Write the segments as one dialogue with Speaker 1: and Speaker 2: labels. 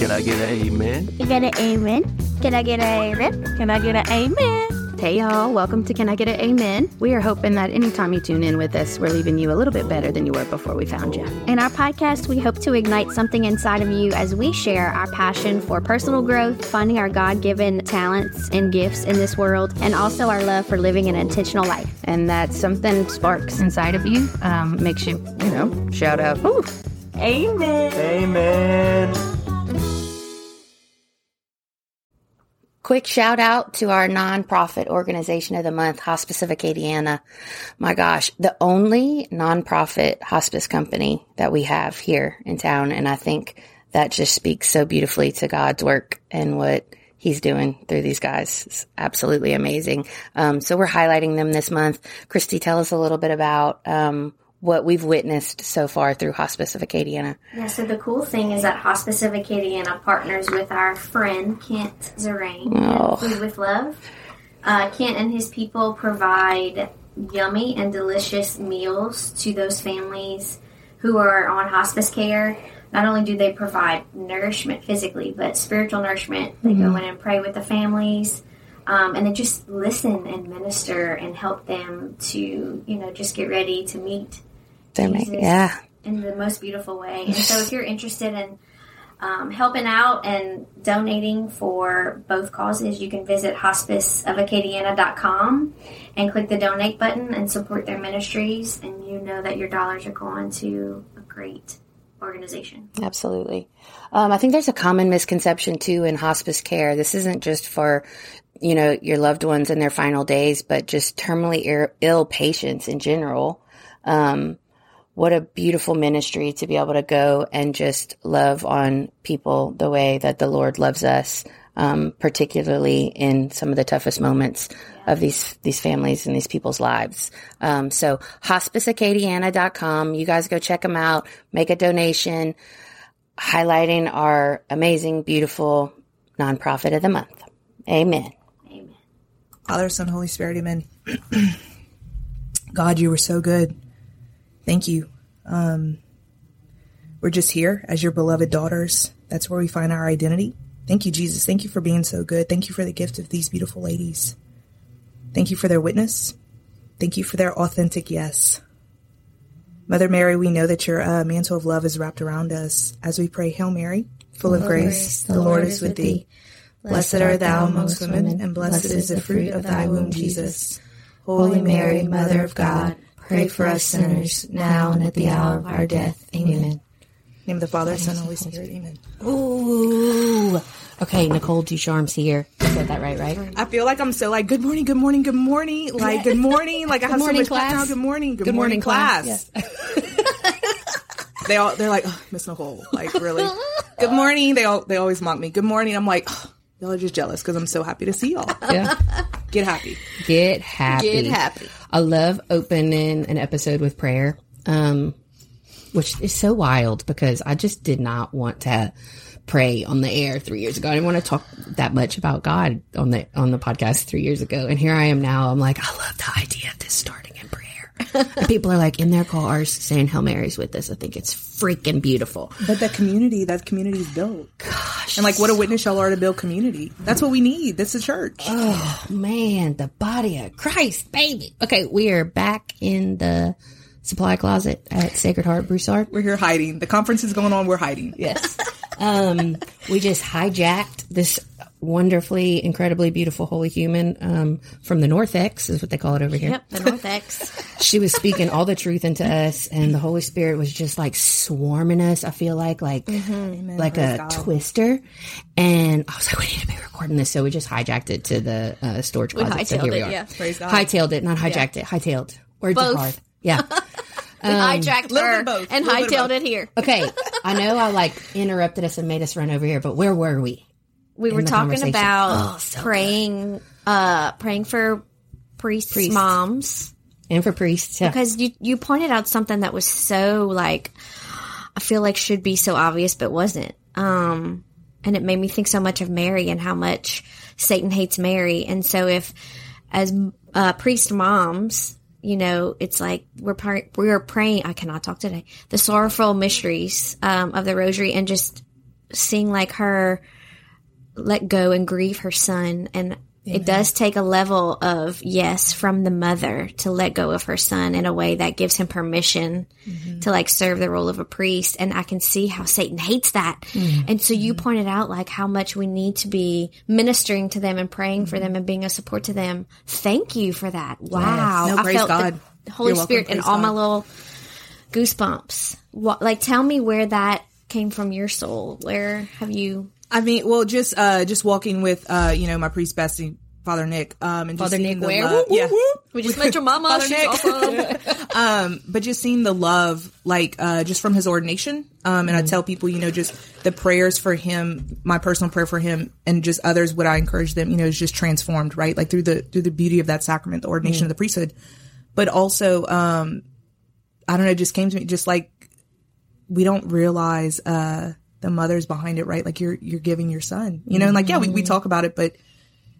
Speaker 1: Can I get an amen?
Speaker 2: You get an amen? Can I get an amen?
Speaker 3: Can I get an amen?
Speaker 4: Hey, y'all. Welcome to Can I Get an Amen? We are hoping that anytime you tune in with us, we're leaving you a little bit better than you were before we found you.
Speaker 2: In our podcast, we hope to ignite something inside of you as we share our passion for personal growth, finding our God given talents and gifts in this world, and also our love for living an intentional life.
Speaker 4: And that something sparks inside of you, um, makes you, you know, shout out, Ooh.
Speaker 3: Amen.
Speaker 1: Amen.
Speaker 4: Quick shout out to our nonprofit organization of the month, Hospice of Acadiana. My gosh, the only nonprofit hospice company that we have here in town. And I think that just speaks so beautifully to God's work and what he's doing through these guys. It's absolutely amazing. Um, so we're highlighting them this month. Christy, tell us a little bit about, um, what we've witnessed so far through Hospice of Acadiana.
Speaker 5: Yeah, so the cool thing is that Hospice of Acadiana partners with our friend Kent Zerain
Speaker 4: Oh.
Speaker 5: Food with Love. Uh, Kent and his people provide yummy and delicious meals to those families who are on hospice care. Not only do they provide nourishment physically, but spiritual nourishment. They go in and pray with the families. Um, and they just listen and minister and help them to, you know, just get ready to meet Jesus
Speaker 4: yeah.
Speaker 5: in the most beautiful way. And so, if you're interested in um, helping out and donating for both causes, you can visit hospiceofacadiana.com and click the donate button and support their ministries. And you know that your dollars are going to a great organization.
Speaker 4: Absolutely. Um, I think there's a common misconception too in hospice care. This isn't just for, you know, your loved ones in their final days, but just terminally ir- ill patients in general. Um, what a beautiful ministry to be able to go and just love on people the way that the Lord loves us, um, particularly in some of the toughest moments of these these families and these people's lives. Um, so hospiceacadiana.com, you guys go check them out, make a donation, highlighting our amazing, beautiful nonprofit of the month. Amen.
Speaker 5: Amen.
Speaker 6: Father, Son, Holy Spirit, amen. God, you were so good. Thank you. Um, we're just here as your beloved daughters. That's where we find our identity. Thank you, Jesus. Thank you for being so good. Thank you for the gift of these beautiful ladies. Thank you for their witness. Thank you for their authentic yes. Mother Mary, we know that your uh, mantle of love is wrapped around us as we pray, Hail Mary, full of grace, the Lord is with thee. Blessed art thou amongst women, and blessed is the fruit of thy womb, Jesus. Holy Mary, Mother of God, pray for us sinners, now and at the hour of our death. Amen. In the name of the Father, Son, and Holy Spirit. Amen.
Speaker 4: Ooh. Okay, Nicole Ducharme's here. I said that right, right?
Speaker 6: I feel like I'm so like, good morning, good morning, good morning. Like, good morning. Like, I have
Speaker 4: morning,
Speaker 6: so much
Speaker 4: class.
Speaker 6: class. Good morning, good,
Speaker 4: Good
Speaker 6: morning,
Speaker 4: morning, class.
Speaker 6: class. they all, they're like, oh, Miss Nicole, like, really? good morning. They all, they always mock me. Good morning. I'm like, oh, y'all are just jealous because I'm so happy to see y'all.
Speaker 4: Yeah.
Speaker 6: Get happy.
Speaker 4: Get happy.
Speaker 3: Get happy.
Speaker 4: I love opening an episode with prayer, um, which is so wild because I just did not want to pray on the air three years ago. I didn't want to talk that much about God on the on the podcast three years ago, and here I am now. I'm like, I love the idea of this starting in prayer. and people are like in their cars saying Hail Marys with this. I think it's freaking beautiful.
Speaker 6: But that community, that community is built. Gosh. And like, what a witness y'all are to build community. That's what we need. This is church.
Speaker 4: Oh man, the body of Christ, baby. Okay, we are back in the supply closet at Sacred Heart Broussard.
Speaker 6: We're here hiding. The conference is going on. We're hiding.
Speaker 4: Yes. um, we just hijacked this wonderfully, incredibly beautiful holy human um, from the narthex, is what they call it over here.
Speaker 3: Yep, the narthex.
Speaker 4: She was speaking all the truth into us, and the Holy Spirit was just like swarming us. I feel like like like
Speaker 6: Praise
Speaker 4: a
Speaker 6: God.
Speaker 4: twister, and I was like, we need to be recording this, so we just hijacked it to the uh, storage closet. so
Speaker 3: hightailed
Speaker 4: here we
Speaker 3: it,
Speaker 4: are.
Speaker 3: yeah.
Speaker 6: Praise God.
Speaker 4: Hightailed it, not hijacked it. Hightailed. Words
Speaker 3: Both.
Speaker 4: are hard. Yeah.
Speaker 3: We hijacked
Speaker 6: little bit
Speaker 3: her
Speaker 6: both,
Speaker 3: and
Speaker 6: little bit
Speaker 3: hightailed it here.
Speaker 4: Okay, I know I like interrupted us and made us run over here, but where were we?
Speaker 3: We were talking about
Speaker 4: Oh, so
Speaker 3: praying, uh, praying for priests,
Speaker 4: Priests.
Speaker 3: moms.
Speaker 4: And for priests, yeah.
Speaker 3: because you you pointed out something that was so like I feel like should be so obvious but wasn't. Um and it made me think so much of Mary and how much Satan hates Mary. And so if as uh priest moms, you know, it's like we're pray- we're praying I cannot talk today. The sorrowful mysteries um of the rosary and just seeing like her let go and grieve her son. And it does take a level of yes from the mother to let go of her son in a way that gives him permission to like serve the role of a priest. And i can see how satan hates that. And so you pointed out like how much we need to be ministering to them and praying for them and being a support to them. Thank you for that. Wow.
Speaker 6: No,
Speaker 3: i felt
Speaker 6: God.
Speaker 3: the holy
Speaker 6: welcome.
Speaker 3: spirit and all my little goosebumps. What like tell me where that came from your soul. Where have you
Speaker 6: I mean, well, just uh, just walking with uh, you know, my priest bestie, Father Nick, um, and just
Speaker 4: Father
Speaker 6: seeing
Speaker 4: Nick
Speaker 6: the
Speaker 4: where?
Speaker 6: love- yeah,
Speaker 3: we just met your mama.
Speaker 6: Father
Speaker 3: she's
Speaker 6: Nick.
Speaker 3: awesome.
Speaker 6: Um, but just seeing the love, like uh, just from his ordination, um, and I tell people, you know, just the prayers for him, my personal prayer for him, and just others, what I encourage them, you know, is just transformed, right, like through the through the beauty of that sacrament, the ordination of the priesthood, but also, um, I don't know, it just came to me, just like we don't realize uh the mothers behind it, right? Like you're you're giving your son, you know, and like yeah, we, we mm-hmm. talk about it, but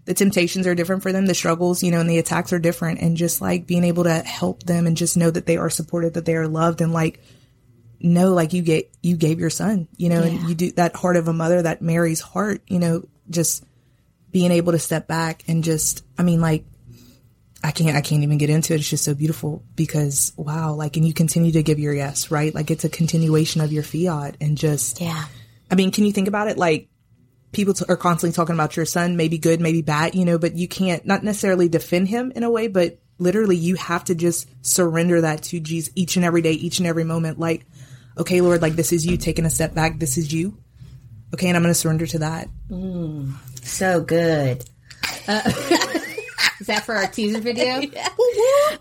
Speaker 6: the temptations are different for them, the struggles, you know, and the attacks are different, and just like being able to help them and just know that they are supported, that they are loved, and like know like you get you gave your son, you know, and you do that heart of a mother, that Mary's heart, you know, just being able to step back and just, I mean, like I can't I can't even get into it. It's just so beautiful because wow, like and you continue to give your yes, right? Like it's a continuation of your fiat and just
Speaker 3: yeah
Speaker 6: I mean, can you think about it? Like people t- are constantly talking about your son, maybe good, maybe bad, you know, but you can't not necessarily defend him in a way, but literally you have to just surrender that to Jesus each and every day, each and every moment. Like, okay, Lord, like this is you taking a step back. This is you. Okay. And I'm going to surrender to that.
Speaker 4: So good. Uh, is that for our teaser video?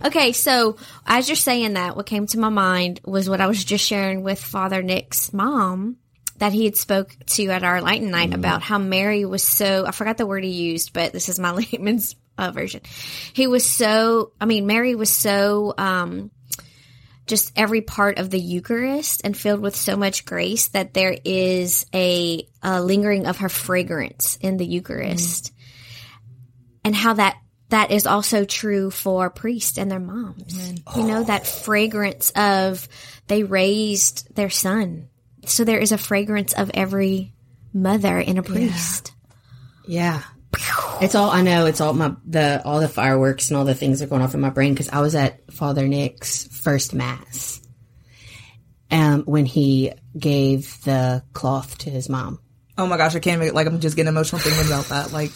Speaker 3: Okay, so as you're saying that, what came to my mind was what I was just sharing with Father Nick's mom that he had spoke to at our Lighten Night about how Mary was so I forgot the word he used, but this is my layman's uh, version. He was so I mean Mary was so um just every part of the Eucharist and filled with so much grace that there is a, a lingering of her fragrance in the Eucharist. And how that that is also true for priests and their moms. You know, that fragrance of they raised their son. So there is a fragrance of every mother in a priest.
Speaker 4: Yeah. It's all I know. It's all my the all the fireworks and all the things are going off in my brain because I was at Father Nick's first mass, um, when he gave the cloth to his mom.
Speaker 6: Oh my gosh. I can't make like, I'm just getting emotional thinking about that. Like,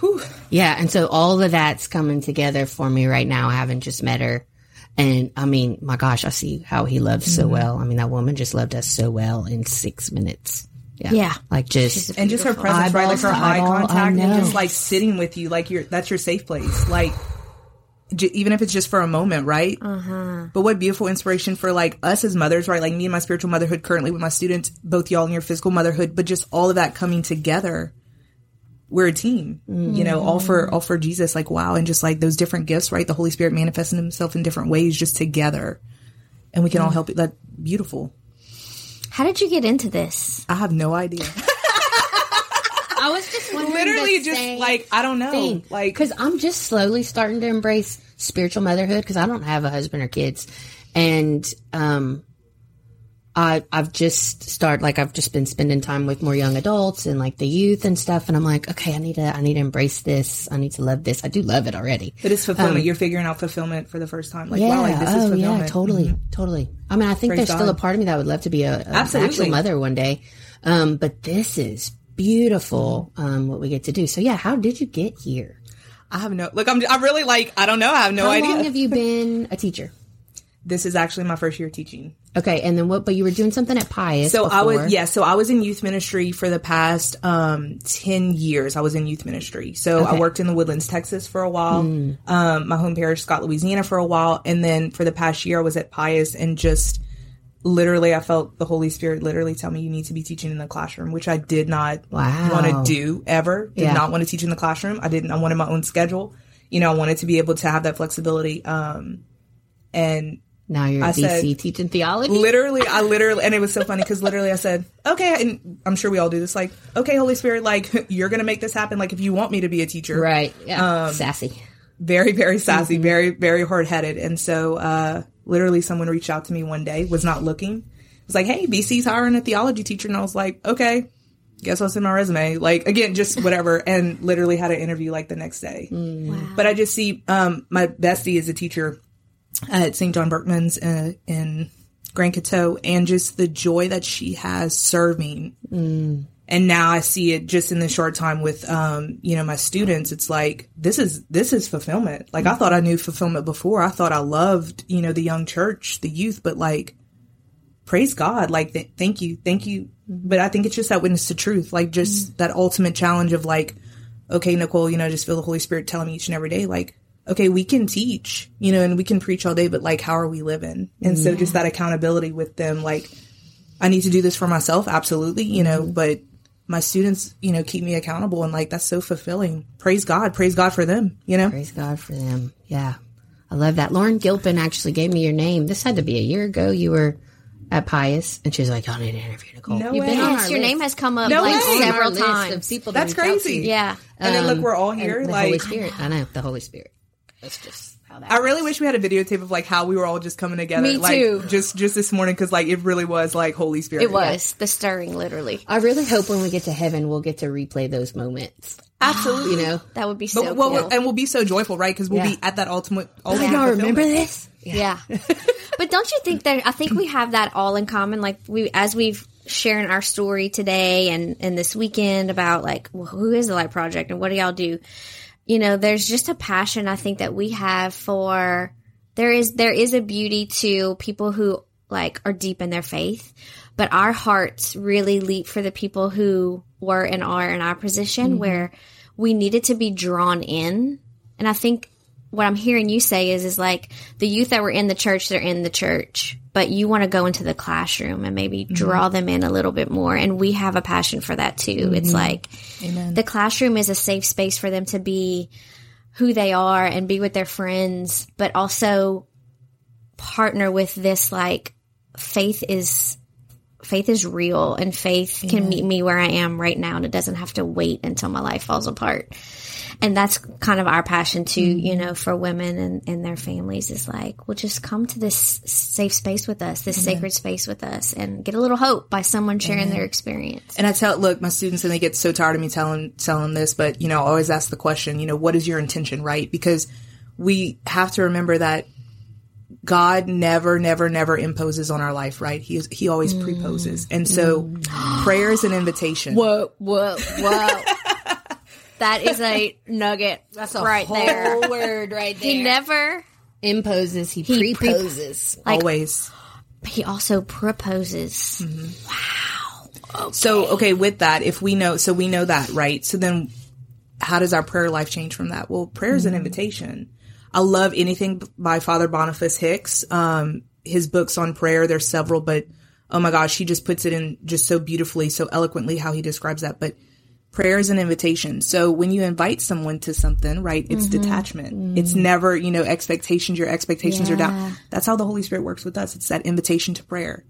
Speaker 6: whew.
Speaker 4: Yeah, and so all of that's coming together for me right now. I haven't just met her, and I mean, my gosh, I see how he loves so well. I mean, that woman just loved us so well in six minutes. Yeah,
Speaker 3: Yeah.
Speaker 4: like just
Speaker 6: and just her presence, right? Like her eye
Speaker 4: eyeball,
Speaker 6: contact and just like sitting with you, like you're that's your safe place. Like j- even if it's just for a moment, right? Uh-huh. But what beautiful inspiration for like us as mothers, right? Like me and my spiritual motherhood currently with my students, both y'all in your physical motherhood, but just all of that coming together. We're a team, you know, all for all for Jesus. Like wow, and just like those different gifts, right? The Holy Spirit manifesting Himself in different ways, just together, and we can all help. it. That beautiful.
Speaker 3: How did you get into this?
Speaker 6: I have no idea.
Speaker 4: I was just wondering
Speaker 6: Literally,
Speaker 4: the
Speaker 6: just
Speaker 4: same
Speaker 6: like I don't know,
Speaker 4: thing.
Speaker 6: like
Speaker 4: because I'm just slowly starting to embrace spiritual motherhood because I don't have a husband or kids, and um, I I've just started like I've just been spending time with more young adults and like the youth and stuff, and I'm like, okay, I need to I need to embrace this. I need to love this. I do love it already.
Speaker 6: It is fulfillment. You're figuring out fulfillment for the first time. Like,
Speaker 4: yeah,
Speaker 6: wow, like this is
Speaker 4: oh
Speaker 6: fulfillment.
Speaker 4: yeah, totally, totally. I mean, I think
Speaker 6: Praise
Speaker 4: there's still a part of me that would love to be a, a
Speaker 6: Absolutely.
Speaker 4: actual mother one day. Um, but this is beautiful. Um, what we get to do. So yeah, how did you get here?
Speaker 6: I have no, look, I'm, I'm really like, I don't know. I have no
Speaker 4: How
Speaker 6: idea.
Speaker 4: How long have you been a teacher?
Speaker 6: this is actually my first year teaching.
Speaker 4: Okay, and then what? But you were doing something at Pius.
Speaker 6: So I was, yeah, so I was in youth ministry for the past, um, 10 years. I was in youth ministry. So I worked in the Woodlands, Texas for a while. Um, my home parish, Scott, Louisiana for a while. And then for the past year, I was at Pius and just literally, I felt the Holy Spirit literally tell me you need to be teaching in the classroom, which I did not
Speaker 4: Wow.
Speaker 6: want to do ever. Did
Speaker 4: Yeah.
Speaker 6: not want to teach in the classroom. I didn't, I wanted my own schedule. You know, I wanted to be able to have that flexibility. Um, and
Speaker 4: Now you're
Speaker 6: I
Speaker 4: BC
Speaker 6: said-
Speaker 4: teaching theology.
Speaker 6: literally i literally and it was so funny because literally i said okay and i'm sure we all do this like okay holy spirit like you're gonna make this happen like if you want me to be a teacher
Speaker 4: Right. Yeah.
Speaker 6: Um,
Speaker 4: Sassy.
Speaker 6: very very sassy
Speaker 4: Mm-hmm.
Speaker 6: very very hard-headed and so uh literally someone reached out to me one day was not looking It was like hey bc's hiring a theology teacher and i was like okay guess I'll send my resume. Like again, just whatever. and literally had an interview like the next day. But I just see um, my bestie is a teacher at St. John Berchmans uh, in Grand Coteau, and just the joy that she has serving. And now I see it just in the short time with, um, you know, my students. It's like this is this is fulfillment. Like I thought I knew fulfillment before. I thought I loved, you know, the young church, the youth, but like praise God. Like, th- thank you, thank you. But I think it's just that witness to truth, like just that ultimate challenge of like, okay, Nicole, you know, just feel the Holy Spirit telling me each and every day, like, okay, we can teach, you know, and we can preach all day, but like, how are we living? And so just that accountability with them, like, I need to do this for myself, absolutely, you know, mm-hmm. but my students, you know, keep me accountable and like, that's so fulfilling. Praise God, praise God for them, you know?
Speaker 4: Praise God for them. Yeah. I love that. Lauren Gilpin actually gave me your name. This had to be a year ago. You were at Pius, and she's like, "Y'all need to interview Nicole."
Speaker 6: No
Speaker 4: You've
Speaker 6: way.
Speaker 4: on
Speaker 3: Yes,
Speaker 4: our
Speaker 3: your
Speaker 4: list.
Speaker 3: name has come up
Speaker 6: No
Speaker 3: like
Speaker 6: way.
Speaker 3: Several times.
Speaker 4: Of people
Speaker 6: That's
Speaker 4: to reach out to.
Speaker 6: crazy.
Speaker 3: Yeah.
Speaker 6: And then look, um, we're all
Speaker 4: And
Speaker 6: here,
Speaker 4: the
Speaker 6: like,
Speaker 4: Holy Spirit. I know the Holy Spirit. That's just how that.
Speaker 6: I really wish we had a videotape of like how we were all just coming together.
Speaker 3: Me
Speaker 6: like,
Speaker 3: too.
Speaker 6: Just just this morning because like it really was like Holy Spirit.
Speaker 3: It was the stirring, literally.
Speaker 4: I really hope when we get to heaven, we'll get to replay those moments.
Speaker 6: absolutely.
Speaker 4: You know,
Speaker 3: That would be so
Speaker 6: But well,
Speaker 3: cool.
Speaker 6: and we'll be so joyful, right? Because we'll
Speaker 4: Yeah.
Speaker 6: be at that ultimate.
Speaker 4: oh,
Speaker 6: ultimate
Speaker 4: y'all remember
Speaker 6: fulfillment.
Speaker 4: this?
Speaker 3: Yeah. but don't you think that I think we have that all in common like we as we've sharing our story today and and this weekend about like well, who is the light project and what do y'all do? You know, there's just a passion I think that we have for there is there is a beauty to people who like are deep in their faith, but our hearts really leap for the people who were and are in our position mm-hmm. where we needed to be drawn in. And I think what I'm hearing you say is is like the youth that were in the church, they're in the church, but you want to go into the classroom and maybe mm-hmm. draw them in a little bit more. And we have a passion for that too. It's mm-hmm. like the classroom is a safe space for them to be who they are and be with their friends, but also partner with this like faith is faith is real and faith can meet me where I am right now and it doesn't have to wait until my life falls apart. And that's kind of our passion too, mm-hmm. you know, for women and, and their families is like, well, just come to this safe space with us, this mm-hmm. sacred space with us and get a little hope by someone sharing their mm-hmm. experience.
Speaker 6: And I tell, look, my students, and they get so tired of me telling telling this, but you know, I always ask the question, you know, what is your intention, right? Because we have to remember that God never, never, never imposes on our life, right? He is, he always mm. preposes, and so mm. prayer is an invitation.
Speaker 3: Whoa, whoa, whoa. That is a nugget. That's right there.
Speaker 4: word right there.
Speaker 3: He never,
Speaker 4: imposes. He,
Speaker 3: He pre-
Speaker 4: preposes.
Speaker 6: always.
Speaker 3: he also proposes. Wow.
Speaker 6: So, okay, with that, if we know, so we know that, right? So then how does our prayer life change from that? Well, prayer is an invitation. I love anything by Father Boniface Hicks. Um, his books on prayer, there's several, but oh my gosh, he just puts it in just so beautifully, so eloquently how he describes that. But prayer is an invitation. So when you invite someone to something, right, it's mm-hmm. detachment. Mm. It's never, you know, expectations, your expectations are down. That's how the Holy Spirit works with us. It's that invitation to prayer.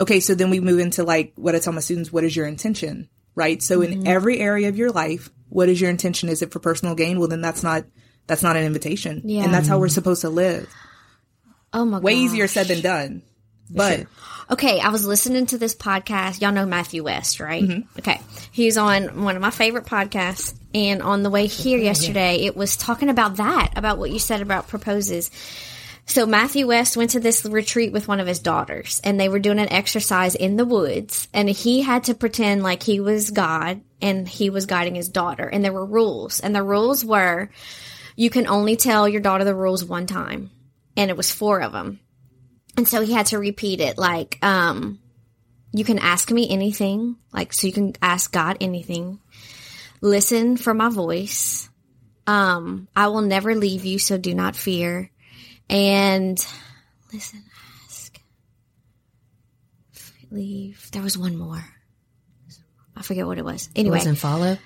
Speaker 6: Okay, so then we move into like what I tell my students, what is your intention? Right? So in mm-hmm. every area of your life, what is your intention? Is it for personal gain? Well then that's not that's not an invitation.
Speaker 3: Yeah.
Speaker 6: And that's how we're supposed to live.
Speaker 3: Oh my
Speaker 6: Way
Speaker 3: god.
Speaker 6: easier said than done. But
Speaker 3: Okay, I was listening to this podcast. Y'all know Matthew West, right? Okay. He's on one of my favorite podcasts. And on the way here yesterday, it was talking about that, about what you said about proposes. So Matthew West went to this retreat with one of his daughters and they were doing an exercise in the woods and he had to pretend like he was God and he was guiding his daughter and there were rules and the rules were you can only tell your daughter the rules one time and it was four of them. And so he had to repeat it like, um, you can ask me anything, like, so you can ask God anything. Listen for my voice. Um, I will never leave you, so do not fear. And listen, ask, leave. There was one more. I forget what it was. Anyway,
Speaker 4: Listen, follow.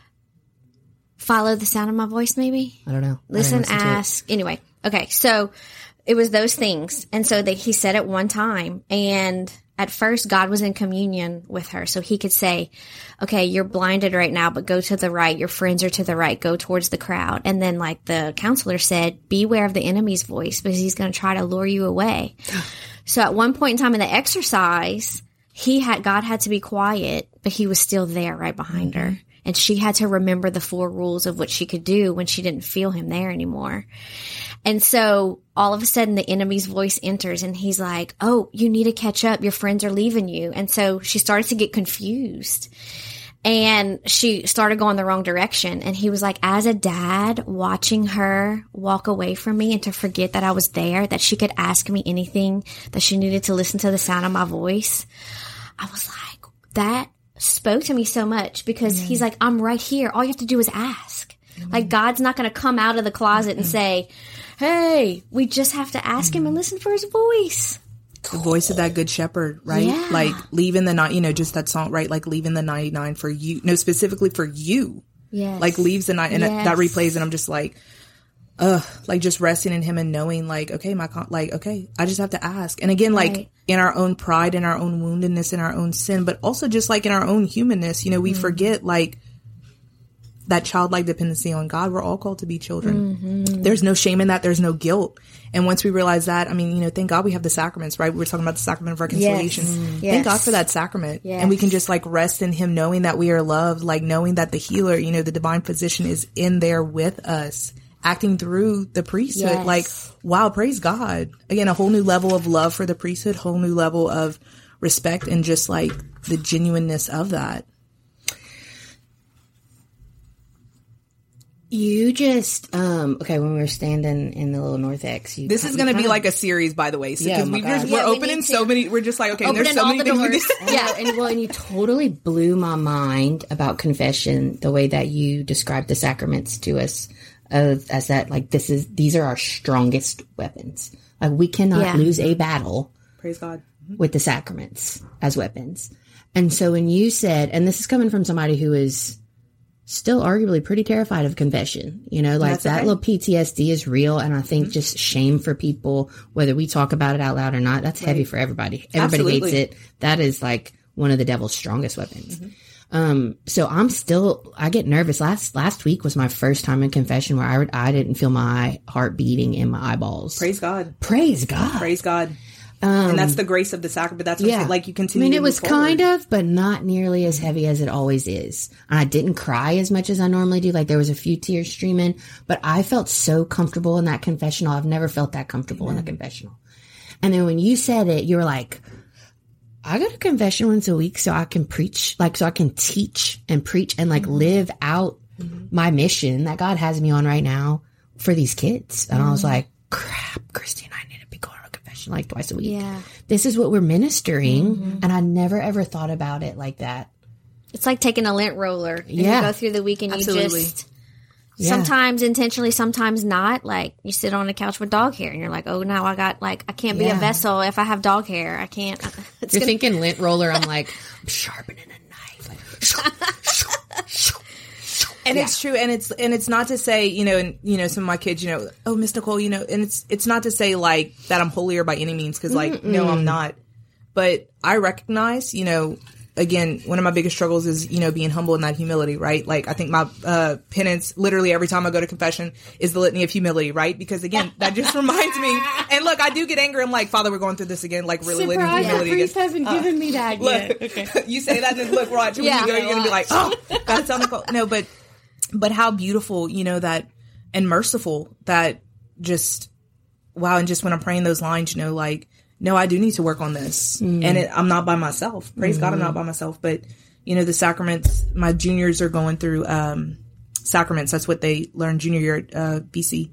Speaker 3: follow the sound of my voice, maybe
Speaker 4: I don't know.
Speaker 3: Listen,
Speaker 4: it.
Speaker 3: ask. Anyway, okay, so it was those things, and so that he said it one time, and at first God was in communion with her, so he could say, "Okay, you're blinded right now, but go to the right. Your friends are to the right. Go towards the crowd." And then, like the counselor said, "Beware of the enemy's voice because he's going to try to lure you away." so at one point in time in the exercise. he had God had to be quiet, but he was still there right behind mm-hmm. her. And she had to remember the four rules of what she could do when she didn't feel him there anymore. And so all of a sudden the enemy's voice enters and he's like, Oh, you need to catch up. Your friends are leaving you. And so she started to get confused and she started going the wrong direction. And he was like, as a dad, watching her walk away from me and to forget that I was there, that she could ask me anything, that she needed to listen to the sound of my voice. I was like, that spoke to me so much because he's like, I'm right here. All you have to do is ask. Mm-hmm. Like God's not going to come out of the closet and mm-hmm. say, Hey, we just have to ask him and mm-hmm. listen for his voice.
Speaker 6: the voice of that good shepherd, right?
Speaker 3: Yeah.
Speaker 6: Like leaving the night, you know, just that song, right? Like leaving the 99 for you. No, specifically for you.
Speaker 3: Yes.
Speaker 6: Like leaves the night and that- that replays and I'm just like, ugh, like just resting in him and knowing like, okay, my, con- like, okay, I just have to ask. And again, like
Speaker 3: Right.
Speaker 6: In our own pride, in our own woundedness, in our own sin, but also just like in our own humanness, you know,
Speaker 3: Mm-hmm.
Speaker 6: we forget like, that childlike dependency on God. We're all called to be children.
Speaker 3: Mm-hmm.
Speaker 6: There's no shame in that. There's no guilt. And once we realize that, I mean, you know, thank God we have the sacraments, right? We were talking about the sacrament of reconciliation. Thank
Speaker 3: Yes.
Speaker 6: God for that sacrament. And we can just like rest in Him knowing that we are loved, like knowing that the healer, you know, the divine physician is in there with us, acting through the priesthood.
Speaker 3: Yes.
Speaker 6: Like, wow, praise God. Again, a whole new level of love for the priesthood, whole new level of respect and just like the genuineness of that.
Speaker 4: You just um okay when we were standing in the little narthex. You
Speaker 6: This is going to be like a series, by the way,
Speaker 4: Yeah,
Speaker 6: because
Speaker 4: oh my
Speaker 6: we just, we're
Speaker 3: Yeah,
Speaker 6: opening so many. We're just like, okay, there's so many
Speaker 3: the
Speaker 6: things
Speaker 4: yeah, and well, and you totally blew my mind about confession. The way that you described the sacraments to us, of as that like this is these are our strongest weapons. Like we cannot
Speaker 3: Yeah.
Speaker 4: lose a battle
Speaker 6: Praise God. Mm-hmm.
Speaker 4: with the sacraments as weapons. And so when you said, and this is coming from somebody who is still arguably pretty terrified of confession, you know, like
Speaker 6: That's
Speaker 4: that
Speaker 6: okay.
Speaker 4: little PTSD is real. And I think mm-hmm. just shame for people, whether we talk about it out loud or not, that's heavy for everybody. Everybody
Speaker 6: Absolutely.
Speaker 4: hates it. That is like one of the devil's strongest weapons. Mm-hmm. Um, so I'm still, I get nervous. Last, last week was my first time in confession where I, I didn't feel my heart beating in my eyeballs.
Speaker 6: Praise God.
Speaker 4: Praise God.
Speaker 6: Praise God. and that's the grace of the sacrament. That's what I'm like you continue.
Speaker 4: I mean, it was
Speaker 6: forward.
Speaker 4: kind of, but not nearly as heavy as it always is. I didn't cry as much as I normally do. Like there was a few tears streaming, but I felt so comfortable in that confessional. I've never felt that comfortable in a confessional. And then when you said it, you were like, I go to confession once a week so I can preach, like, so I can teach and preach and like mm-hmm. live out mm-hmm. my mission that God has me on right now for these kids. And I was mm-hmm. like, crap, Christine, I need to be going to confession like twice a week.
Speaker 3: Yeah.
Speaker 4: This is what we're ministering. And I never ever thought about it like that.
Speaker 3: It's like taking a lint roller. And
Speaker 4: Yeah.
Speaker 3: You go through the week and
Speaker 6: Absolutely.
Speaker 3: you just
Speaker 4: Yeah.
Speaker 3: sometimes intentionally, sometimes not. Like you sit on a couch with dog hair and you're like, oh, now I got like I can't be
Speaker 4: Yeah.
Speaker 3: a vessel if I have dog hair. I can't. It's
Speaker 4: You're
Speaker 3: gonna,
Speaker 4: thinking lint roller. I'm like, I'm sharpening a knife. Like,
Speaker 6: and it's true and it's and it's not to say you know and you know some of my kids you know oh miss nicole you know and it's it's not to say like that i'm holier by any means because like no i'm not but i recognize you know again one of my biggest struggles is you know being humble in that humility right like i think my uh penance literally every time i go to confession is the litany of humility right because again that just reminds me and look i do get angry i'm like father we're going through this again like really litany of humility again.
Speaker 4: hasn't given me that
Speaker 6: Look, you say that, and look, watch. When
Speaker 3: Yeah.
Speaker 6: you go, you're gonna be like, oh, gotta tell Nicole. No, but but how beautiful, you know that, and merciful that just wow. And just when I'm praying those lines, you know, like, no, I do need to work on this, and it, I'm not by myself. Praise God, I'm not by myself. But you know, the sacraments. My juniors are going through um sacraments. That's what they learn junior year at uh, BC,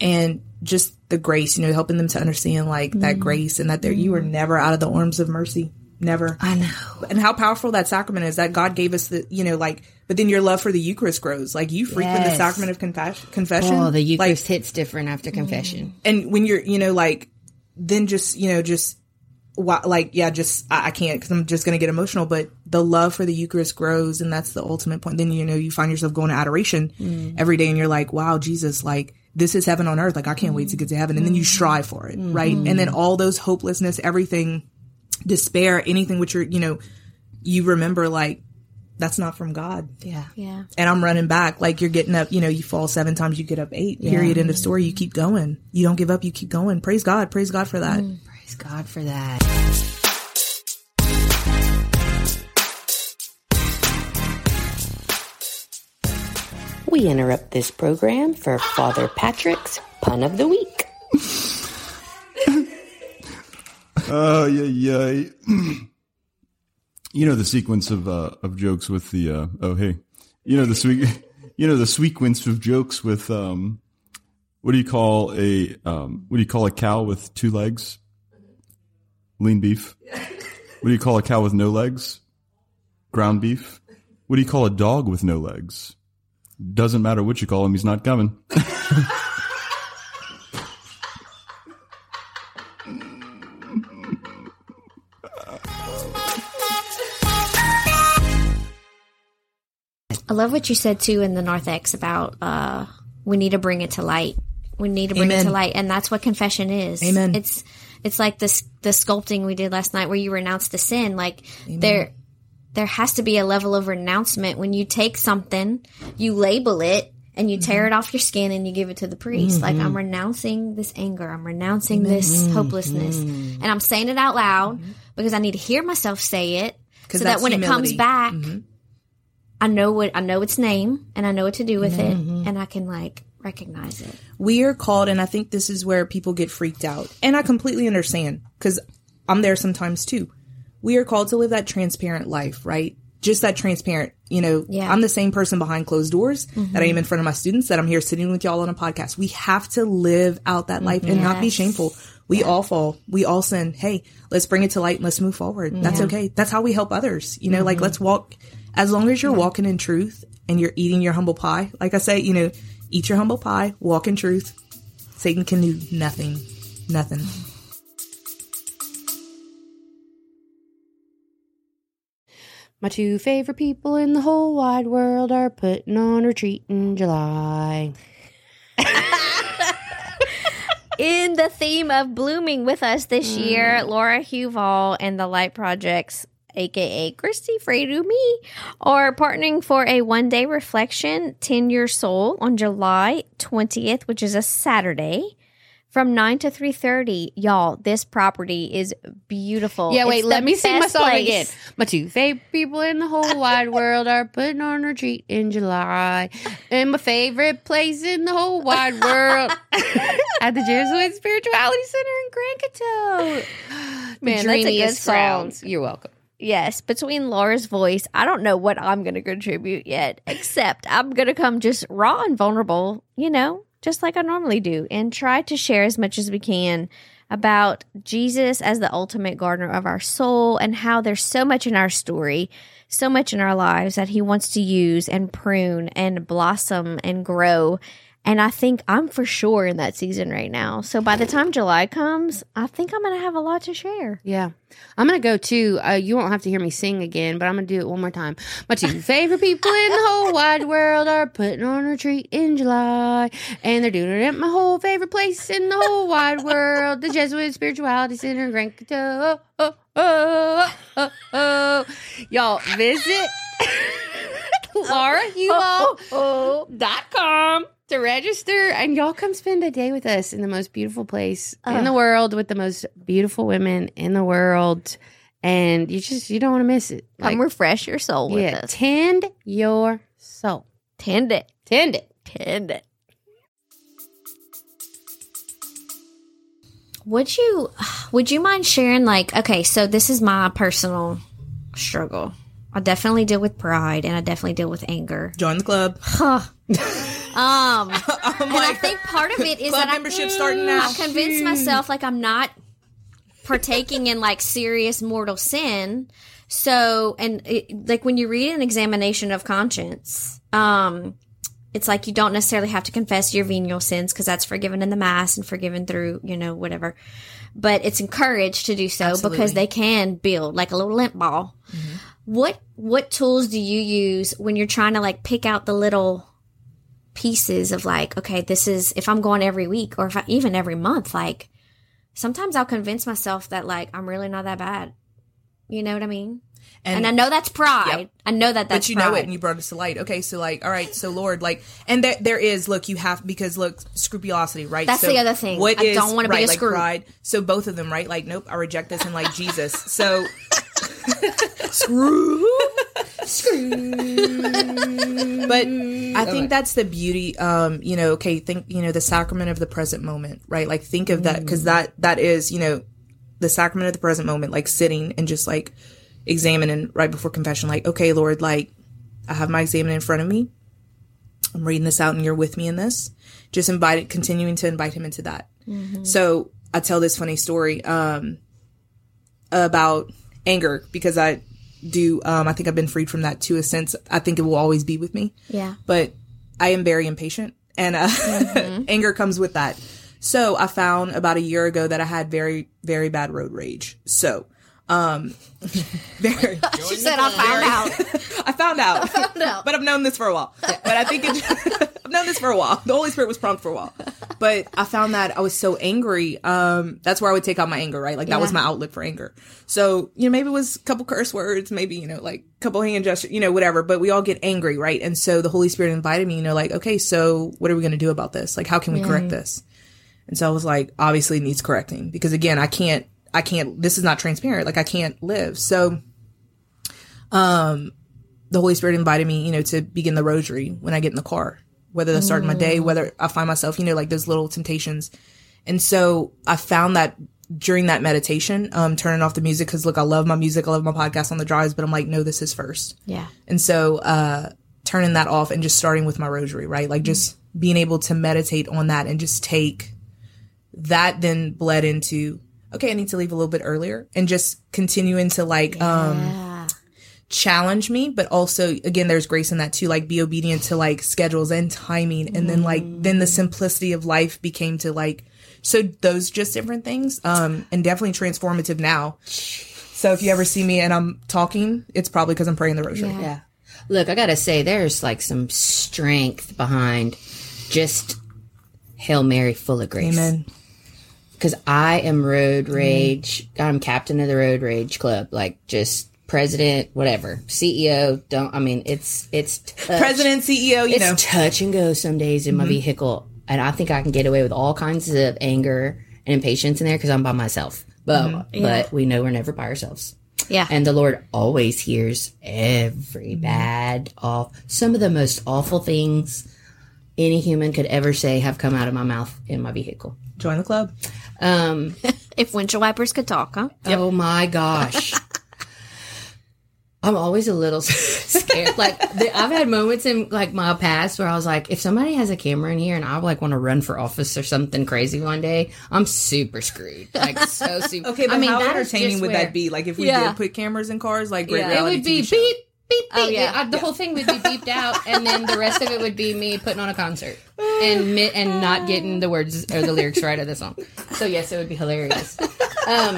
Speaker 6: and just the grace, you know, helping them to understand like that grace and that they're you are never out of the arms of mercy. Never.
Speaker 4: I know.
Speaker 6: and how powerful that sacrament is that God gave us the, you know, like, but then your love for the Eucharist grows. Like you frequent the sacrament of confession, confession.
Speaker 4: Oh, the
Speaker 6: like,
Speaker 4: Eucharist hits different after confession.
Speaker 6: and when you're, you know, like, then just, you know, just, why, like, yeah, just, I, I can't because I'm just going to get emotional, but the love for the Eucharist grows and that's the ultimate point. Then, you know, you find yourself going to adoration mm. every day and you're like, wow, Jesus, like, this is heaven on earth. Like, I can't wait to get to heaven. And then you mm. strive for it, mm-hmm. right? And then all those hopelessness, everything, despair, anything which you're, you know, you remember like, that's not from God.
Speaker 4: Yeah.
Speaker 3: Yeah.
Speaker 6: And I'm running back. Like you're getting up, you know, you fall seven times, you get up eight, yeah. period. End of story. You keep going. You don't give up. You keep going. Praise God. Praise God for that.
Speaker 4: Mm, praise God for that. We interrupt this program for Father Patrick's pun of the week.
Speaker 7: Oh, yeah, yeah you know the sequence of uh, of jokes with the uh, oh hey, you know the sweet, you know the sequence of jokes with um, what do you call a um, what do you call a cow with two legs? Lean beef. What do you call a cow with no legs? Ground beef. What do you call a dog with no legs? Doesn't matter what you call him, he's not coming.
Speaker 3: love what you said too in the narthex about uh, we need to bring it to light. We need to bring it to light, and that's what confession is.
Speaker 6: Amen.
Speaker 3: It's it's like this the sculpting we did last night where you renounce the sin. Like there there has to be a level of renouncement when you take something, you label it. And you tear it off your skin and you give it to the priest. Like, I'm renouncing this anger. I'm renouncing this hopelessness. And I'm saying it out loud because I need to hear myself say it so that when it comes
Speaker 6: humility.
Speaker 3: back, I know what I know its name and I know what to do with it mm-hmm. and I can like recognize it.
Speaker 6: we are called, and I think this is where people get freaked out. And I completely understand because I'm there sometimes too. We are called to live that transparent life, right? Just that transparent. You know,
Speaker 3: Yeah.
Speaker 6: I'm the same person behind closed doors that I am mm-hmm. in front of my students, that I'm here sitting with y'all on a podcast. We have to live out that life and not be shameful. We all fall. We all sin. Hey, let's bring it to light and let's move forward. That's okay. That's how we help others. You know, like mm-hmm. let's walk, as long as you're walking in truth and you're eating your humble pie, like I say, you know, eat your humble pie, walk in truth. Satan can do nothing. Nothing.
Speaker 4: My two favorite people in the whole wide world are putting on retreat in July.
Speaker 3: In the theme of blooming with us this year, mm. Laura Huval and the Light Projects, aka Christy Fredu me, are partnering for a one day reflection, Tend Your Soul, on July 20th, which is a Saturday. From nine to three thirty, y'all. This property is beautiful.
Speaker 4: Yeah, wait,
Speaker 3: It's
Speaker 4: let me sing my song
Speaker 3: place.
Speaker 4: again. My two favorite people in the whole wide world are putting on retreat in July. And my favorite place in the whole wide world at the Jesuit Spirituality Center in Grand Coteau.
Speaker 3: Man, that's a good song.
Speaker 4: You're welcome.
Speaker 3: Yes, between Laura's voice, I don't know what I'm going to contribute yet, except I'm going to come just raw and vulnerable, you know, just like I normally do, and try to share as much as we can about Jesus as the ultimate gardener of our soul and how there's so much in our story, so much in our lives that he wants to use and prune and blossom and grow. And I think I'm for sure in that season right now. So by the time July comes, I think I'm going to have a lot to share.
Speaker 4: Yeah. I'm going to go too. Uh, you won't have to hear me sing again, but I'm going to do it one more time. My two favorite people in the whole wide world are putting on a retreat in July. And they're doing it at my whole favorite place in the whole wide world, the Jesuit Spirituality Center in Grand Coteau. Oh, oh, oh, oh. Y'all visit laurahuval.com to register and y'all come spend a day with us in the most beautiful place in the world with the most beautiful women in the world and you just you don't want to miss it
Speaker 3: Come refresh your soul with
Speaker 4: yeah
Speaker 3: us.
Speaker 4: tend your soul
Speaker 3: Tend it.
Speaker 4: tend it
Speaker 3: Tend it. Would you would you mind sharing like okay, so this is my personal struggle. I definitely deal with pride and I definitely deal with anger.
Speaker 6: Join the club.
Speaker 3: Um and I think part of it is that I,
Speaker 6: membership starting now.
Speaker 3: I convinced myself like I'm not partaking in like serious mortal sin. So, and it, like when you read an examination of conscience, um, it's like you don't necessarily have to confess your venial sins because that's forgiven in the mass and forgiven through, you know, whatever. But it's encouraged to do so
Speaker 6: Absolutely.
Speaker 3: because they can build like a little lint ball. What what tools do you use when you're trying to like pick out the little pieces of like, okay, this is if I'm going every week or if I, even every month, like sometimes I'll convince myself that like I'm really not that bad. You know what I mean? And,
Speaker 6: And-
Speaker 3: I know that's pride.
Speaker 6: Yep.
Speaker 3: I know that that's
Speaker 6: but you know it and you brought us to light. Okay, so like, all right, so Lord, like, and there there is look, you have because look, scrupulosity, right?
Speaker 3: That's
Speaker 6: so
Speaker 3: the other thing.
Speaker 6: What
Speaker 3: I
Speaker 6: is-
Speaker 3: don't wanna be a
Speaker 6: like
Speaker 3: screw.
Speaker 6: pride. So both of them, right? Like, nope, I reject this and like Jesus. So screw, screw. But I think that's the beauty. Um, you know, okay, think you know the sacrament of the present moment, right? Like think of that because that that is you know the sacrament of the present moment, like sitting and just like examining right before confession, like okay, Lord, like I have my examen in front of me. I'm reading this out, and you're with me in this. Just invite it, continuing to invite him into that. So I tell this funny story um, about anger because I do. Um, I think I've been freed from that to a sense. I think it will always be with me
Speaker 3: Yeah.
Speaker 6: but I am very impatient and uh, anger comes with that. So I found about a year ago that I had very, very bad road rage. So, um, very,
Speaker 3: She said I found out.
Speaker 6: I found out,
Speaker 3: out.
Speaker 6: but I've known this for a while. But I think it, I've known this for a while. The Holy Spirit was prompt for a while, but I found that I was so angry. Um, that's where I would take out my anger, right? Like that was my outlet for anger. So you know, maybe it was a couple curse words, maybe you know, like a couple hand gestures, you know, whatever. But we all get angry, right? And so the Holy Spirit invited me, you know, like, okay, so what are we going to do about this? Like, how can we correct this? And so I was like, obviously it needs correcting because again, I can't, I can't, this is not transparent. Like I can't live. So, um, the Holy Spirit invited me, you know, to begin the rosary when I get in the car, whether the that's starting my day, whether I find myself, you know, like those little temptations. And so I found that during that meditation, um, turning off the music, cause look, I love my music. I love my podcast on the drives, but I'm like, no, this is first.
Speaker 3: Yeah.
Speaker 6: And so, uh, turning that off and just starting with my rosary, right? Like just being able to meditate on that and just take that then bled into, okay, I need to leave a little bit earlier and just continuing to like, um, challenge me, but also again, there's grace in that too, like be obedient to like schedules and timing. And then like, then the simplicity of life became to like, so those just different things, um, and definitely transformative now. So if you ever see me and I'm talking, it's probably because I'm praying the rosary.
Speaker 4: Yeah. Look, I gotta say, there's like some strength behind just Hail Mary full of grace.
Speaker 6: Amen.
Speaker 4: Because I am road mm-hmm. rage. I'm captain of the road rage club. Like just president, whatever. CEO, don't, I mean, it's, it's touch,
Speaker 6: President, CEO, you
Speaker 4: it's
Speaker 6: know.
Speaker 4: touch and go some days in my mm-hmm. vehicle. And I think I can get away with all kinds of anger and impatience in there because I'm by myself. But, mm-hmm. but we know we're never by ourselves.
Speaker 3: Yeah.
Speaker 4: And the Lord always hears every bad, off. Some of the most awful things any human could ever say have come out of my mouth in my vehicle.
Speaker 6: Join the club.
Speaker 4: Um,
Speaker 3: if windshield wipers could talk, huh?
Speaker 4: Oh my gosh. I'm always a little scared. Like the, I've had moments in like my past where I was like, if somebody has a camera in here and I like want to run for office or something crazy one day, I'm super screwed. Like so super.
Speaker 6: Okay, but
Speaker 4: I mean,
Speaker 6: how entertaining would
Speaker 4: where-
Speaker 6: that be? Like if we
Speaker 3: Yeah.
Speaker 6: did put cameras in cars, like great
Speaker 3: Yeah.
Speaker 4: It
Speaker 6: reality
Speaker 4: would be
Speaker 6: TV show.
Speaker 4: beep beep beep.
Speaker 3: Oh, yeah.
Speaker 4: I- the whole thing would be beeped out, and then the rest of it would be me putting on a concert and mi- and not getting the words or the lyrics right of the song. So yes, it would be hilarious. Um,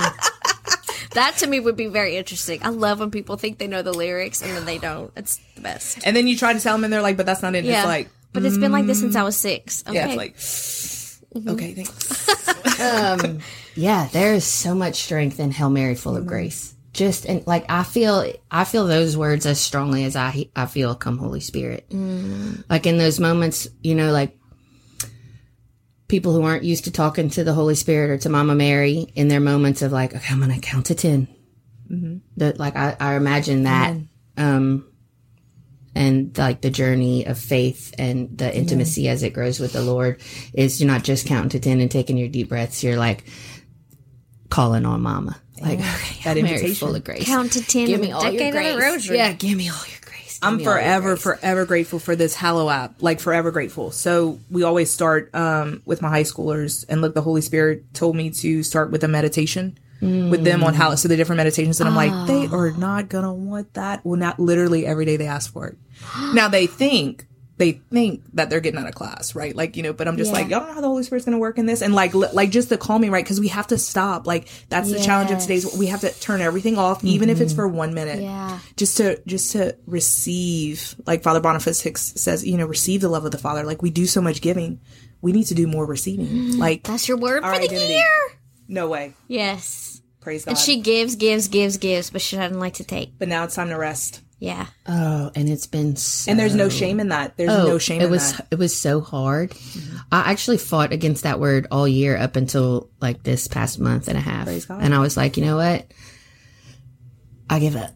Speaker 3: That to me would be very interesting. I love when people think they know the lyrics and then they don't. It's the best.
Speaker 6: And then you try to tell them, and they're like, "But that's not it."
Speaker 3: Yeah.
Speaker 6: It's like,
Speaker 3: but it's been like this since I was six. Okay.
Speaker 6: yeah, it's like, okay, thanks.
Speaker 4: um, yeah, there is so much strength in Hail Mary, full of grace. Just and like I feel, I feel those words as strongly as I I feel come Holy Spirit. Like in those moments, you know, like people who aren't used to talking to the Holy Spirit or to Mama Mary in their moments of like, okay, I'm gonna count to 10 That like I, I imagine that, um, and like the journey of faith and the intimacy as it grows with the Lord is you're not just counting to 10 and taking your deep breaths. You're like calling on mama. Like, okay,
Speaker 6: That
Speaker 4: that Mary
Speaker 6: invitation.
Speaker 4: full of grace.
Speaker 3: Count to ten
Speaker 4: Give me all your
Speaker 3: decade of
Speaker 4: grace.
Speaker 3: rosary.
Speaker 4: Yeah, give me all your grace. Give
Speaker 6: I'm
Speaker 4: me all your
Speaker 6: forever,
Speaker 4: grace.
Speaker 6: forever grateful for this Hallow app. Like forever grateful. So we always start um, with my high schoolers, and look, the Holy Spirit told me to start with a meditation with them on Hallow. So the different meditations, and I'm like, they are not gonna want that. Well, not literally every day they ask for it. now they think. They think that they're getting out of class, right? Like, you know, but I'm just like, y'all don't know how the Holy Spirit's gonna work in this. And like, li- like just to call me, right? Cause we have to stop. Like, that's the challenge of today's, we have to turn everything off, even if it's mm-hmm. for one minute
Speaker 3: Yeah.
Speaker 6: just to just to receive like father boniface hicks says you know receive the love of the father like we do so much giving we need to do more receiving like
Speaker 3: That's your word for the year.
Speaker 6: no way
Speaker 3: Yes.
Speaker 6: praise god
Speaker 3: And she gives, gives, gives, gives, but she doesn't like to take.
Speaker 6: but now it's time to rest
Speaker 3: Yeah.
Speaker 4: Oh, and it's been so
Speaker 6: and there's no shame in that there's no shame
Speaker 4: Oh, it
Speaker 6: in
Speaker 4: was
Speaker 6: that
Speaker 4: it was so hard. I actually fought against that word all year up until like this past month and a half.
Speaker 6: God.
Speaker 4: And I was like, you know what? I give up.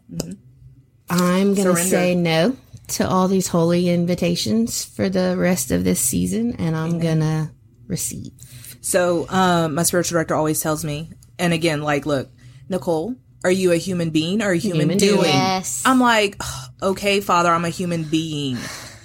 Speaker 4: I'm gonna say no to all these holy invitations for the rest of this season, and I'm gonna receive.
Speaker 6: So, um, my spiritual director always tells me, and again, like, look, Nicole, are you a human being or a human,
Speaker 4: Human
Speaker 6: doing?
Speaker 4: doing.
Speaker 3: Yes.
Speaker 6: I'm like, okay, Father, I'm a human being. And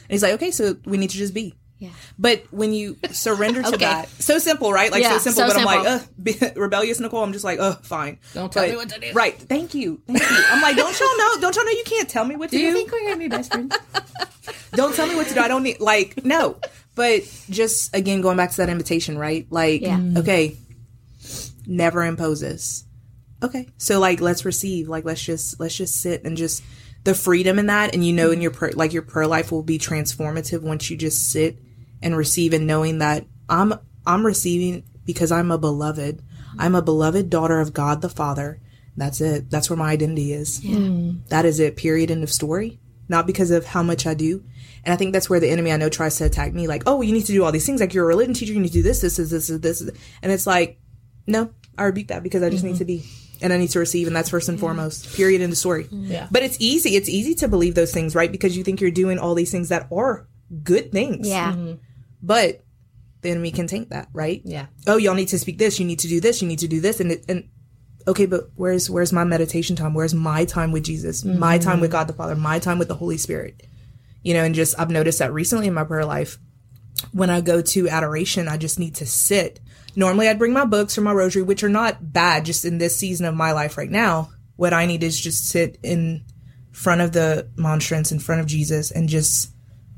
Speaker 6: he's like, okay, so we need to just be.
Speaker 3: Yeah.
Speaker 6: But when you surrender to
Speaker 3: Okay.
Speaker 6: that, so simple, right? Like
Speaker 3: Yeah,
Speaker 6: so simple.
Speaker 3: so
Speaker 6: but I'm like, uh, be, rebellious Nicole. I'm just like, oh, fine.
Speaker 4: Don't tell
Speaker 6: But-
Speaker 4: me what to do.
Speaker 6: Right. Thank you. Thank you. I'm like, don't y'all know? Don't y'all know you can't tell me what to
Speaker 4: Do
Speaker 6: do?
Speaker 4: you think we're gonna be best friends?
Speaker 6: don't tell me what to do. I don't need like no. But just again going back to that invitation, right? Like
Speaker 3: Yeah.
Speaker 6: okay, never imposes. Okay, so like let's receive. Like let's just let's just sit and just the freedom in that, and you know, in your prayer, like your prayer life will be transformative once you just sit and receive, and knowing that I'm I'm receiving because I'm a beloved. I'm a beloved daughter of God the Father. That's it. That's where my identity is. Mm. That is it. Period. End of story. Not because of how much I do. And I think that's where the enemy I know tries to attack me. Like, oh, you need to do all these things. Like you're a religion teacher. You need to do this, this, this, this, this, this. And it's like, no, I rebuke that because I just need mm-hmm. to be and I need to receive. And that's first and foremost. Period. in the story. Mm-hmm.
Speaker 4: Yeah.
Speaker 6: But it's easy. It's easy to believe those things, right? Because you think you're doing all these things that are good things.
Speaker 3: Yeah. Mm-hmm.
Speaker 6: But the enemy can taint that, right?
Speaker 4: Yeah.
Speaker 6: oh y'all need to speak this you need to do this you need to do this and it, and okay but where's where's my meditation time where's my time with jesus my mm-hmm. time with god the father my time with the holy spirit you know and just i've noticed that recently in my prayer life when i go to adoration i just need to sit normally i'd bring my books or my rosary which are not bad just in this season of my life right now. What i need is just sit in front of the monstrance in front of jesus and just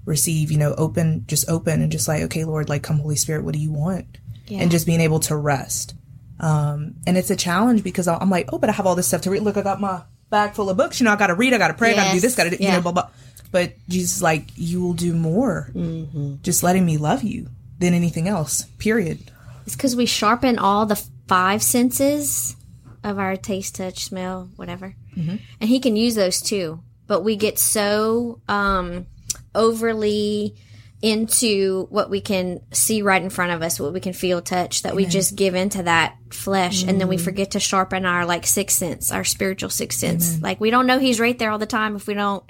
Speaker 6: receive you know open just open and just like okay lord like come holy spirit what do you want? And just being able to rest. Um and it's a challenge because i'm like oh but i have all this stuff to read. Look i got my bag full of books. You know i gotta read i gotta pray i gotta do this gotta do you know blah blah. But jesus is like you will do more just letting me love you than anything else period
Speaker 3: It's because we sharpen all the five senses of our taste, touch, smell, whatever.
Speaker 6: Mm-hmm.
Speaker 3: And he can use those too. But we get so um, overly into what we can see right in front of us, what we can feel, touch, that we just give into that flesh, and then we forget to sharpen our like sixth sense, our spiritual sixth sense. Like we don't know he's right there all the time if we don't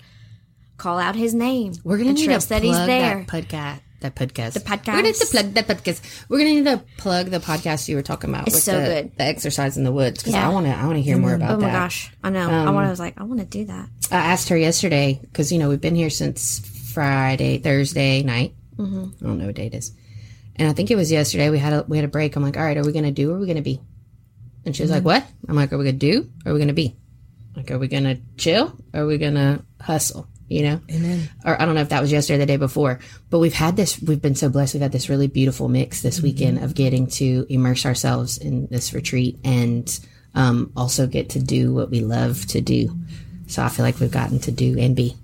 Speaker 3: call out his name.
Speaker 4: We're gonna
Speaker 3: and
Speaker 4: need
Speaker 3: trust
Speaker 4: to
Speaker 3: that he's there.
Speaker 4: that podcast. That podcast. The
Speaker 3: podcast.
Speaker 4: We're gonna need to plug that podcast. We're gonna need to plug the podcast you were talking about.
Speaker 3: It's
Speaker 4: with
Speaker 3: so
Speaker 4: the,
Speaker 3: good.
Speaker 4: The exercise in the woods because
Speaker 3: Yeah.
Speaker 4: I want to. I want to hear more mm-hmm. about that.
Speaker 3: Oh my
Speaker 4: that.
Speaker 3: gosh, I know. I um, want. I was like, I want to do that.
Speaker 4: I asked her yesterday because you know we've been here since Friday, Thursday night. Mm-hmm. I don't know what date it is, and I think it was yesterday. We had a we had a break. I'm like, all right, are we gonna do or are we gonna be? And she was like, mm-hmm. what? I'm like, are we gonna do or are we gonna be? Like, are we gonna chill or are we gonna hustle? You know,
Speaker 6: Amen.
Speaker 4: or I don't know if that was yesterday or the day before, but we've had this, we've been so blessed. We've had this really beautiful mix this mm-hmm. weekend of getting to immerse ourselves in this retreat and um, also get to do what we love to do. So I feel like we've gotten to do and be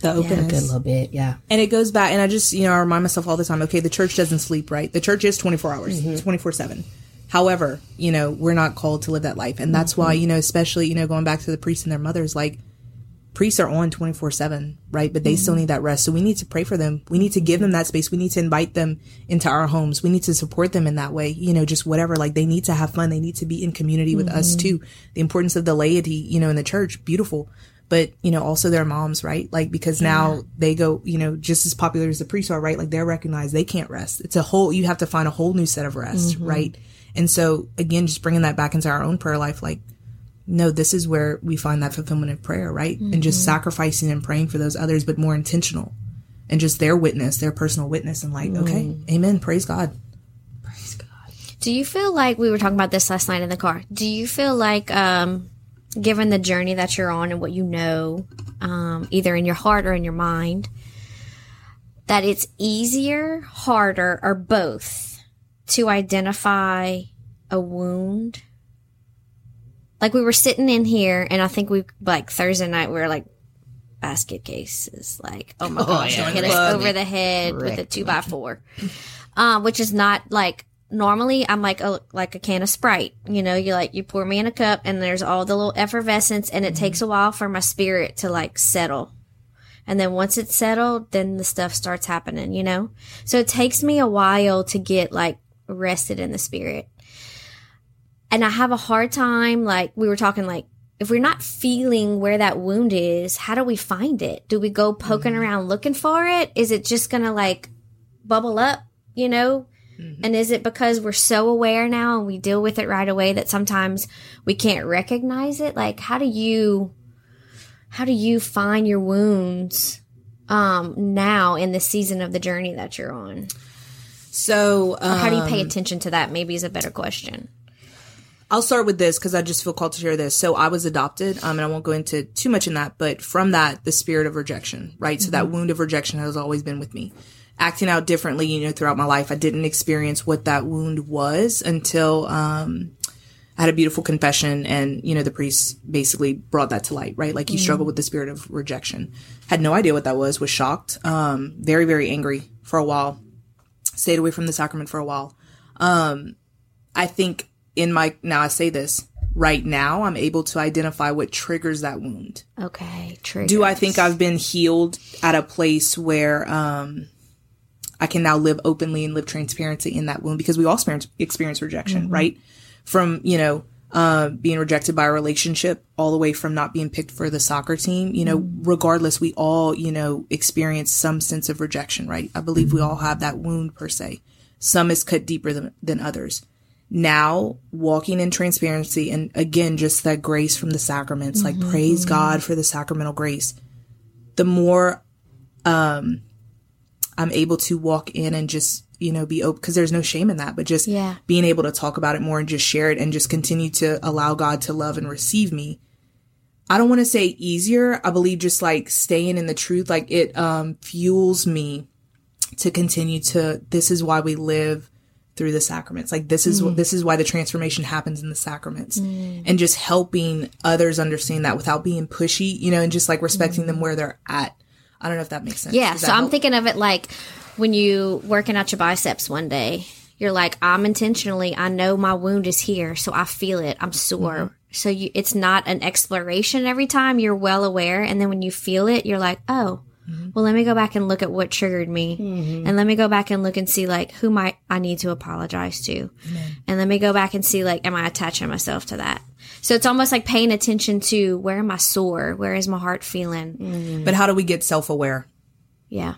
Speaker 6: the
Speaker 4: a good little bit. Yeah.
Speaker 6: And it goes back, and I just, you know, I remind myself all the time, okay, the church doesn't sleep, right? The church is 24 hours, it's 24 7. However, you know, we're not called to live that life. And that's mm-hmm. why, you know, especially, you know, going back to the priests and their mothers, like, priests are on 24 7, right? But they still mm-hmm. need that rest. So we need to pray for them. We need to give them that space. We need to invite them into our homes. We need to support them in that way, you know, just whatever. Like they need to have fun. They need to be in community with us mm-hmm. too. The importance of the laity, you know, in the church, beautiful. But, you know, also their moms, right? Like, because now they go, you know, just as popular as the priests are, right? Like they're recognized they can't rest. It's a whole, you have to find a whole new set of rest, mm-hmm. right? And so again, just bringing that back into our own prayer life, like, no, this is where we find that fulfillment of prayer, right? And just sacrificing and praying for those others, but more intentional and just their witness, their personal witness, and like, okay, amen, praise God. praise God.
Speaker 3: Do you feel like we were talking about this last night in the car? Do you feel like, um, given the journey that you're on and what you know, um, either in your heart or in your mind, that it's easier, harder, or both to identify a wound? Like we were sitting in here, and I think we like Thursday night we were like basket cases, like oh my gosh,
Speaker 4: yeah.
Speaker 3: hit us over the head with a two by four, um, which is not like normally I'm like a like a can of Sprite. You know, you like you pour me in a cup, and there's all the little effervescence, and it takes a while for my spirit to like settle. And then once it's settled, then the stuff starts happening, you know? So it takes me a while to get like rested in the spirit. And I have a hard time, like we were talking like if we're not feeling where that wound is, how do we find it? Do we go poking around looking for it? Is it just going to like bubble up, you know? And is it because we're so aware now and we deal with it right away that sometimes we can't recognize it? Like, how do you, how do you find your wounds, um, now in the season of the journey that you're on?
Speaker 6: So, um,
Speaker 3: How do you pay attention to that? Maybe is a better question.
Speaker 6: I'll start with this because I just feel called to share this. So I was adopted, um, and I won't go into too much in that, but from that, the spirit of rejection, right? So that wound of rejection has always been with me. Acting out differently, you know, throughout my life, I didn't experience what that wound was until, um, I had a beautiful confession and, you know, the priest basically brought that to light, right? Like you struggled with the spirit of rejection. Had no idea what that was, was shocked, um, very, very angry for a while, stayed away from the sacrament for a while. Um, I think in my, now I say this, right now I'm able to identify what triggers that wound.
Speaker 3: Okay, true.
Speaker 6: Do I think I've been healed at a place where, um, I can now live openly and live transparency in that wound because we all experience, experience rejection, right? From, you know, uh, being rejected by a relationship all the way from not being picked for the soccer team, you know, regardless, we all, you know, experience some sense of rejection, right? I believe we all have that wound per se. Some is cut deeper than, than others. Now, walking in transparency and again, just that grace from the sacraments, like praise God for the sacramental grace. The more, um, I'm able to walk in and just, you know, be open because there's no shame in that, but just
Speaker 3: Yeah.
Speaker 6: being able to talk about it more and just share it and just continue to allow God to love and receive me. I don't want to say easier. I believe just like staying in the truth, like it um, fuels me to continue to. This is why we live through the sacraments. Like this is what this is why the transformation happens in the sacraments, mm. and just helping others understand that without being pushy, you know, and just like respecting mm. them where they're at. I don't know if that makes sense.
Speaker 3: Yeah, so
Speaker 6: that
Speaker 3: I'm thinking of it like when you working out your biceps one day, you're like, I'm intentionally, I know my wound is here, so I feel it. I'm sore.
Speaker 6: Mm-hmm.
Speaker 3: So you, it's not an exploration every time. You're well aware, and then when you feel it, you're like, oh.
Speaker 6: Mm-hmm.
Speaker 3: Well, let me go back and look at what triggered me, and let me go back and look and see like who might I need to apologize to, and let me go back and see like am I attaching myself to that. So it's almost like paying attention to where am I sore, where is my heart feeling?
Speaker 6: But how do we get self aware?
Speaker 3: Yeah,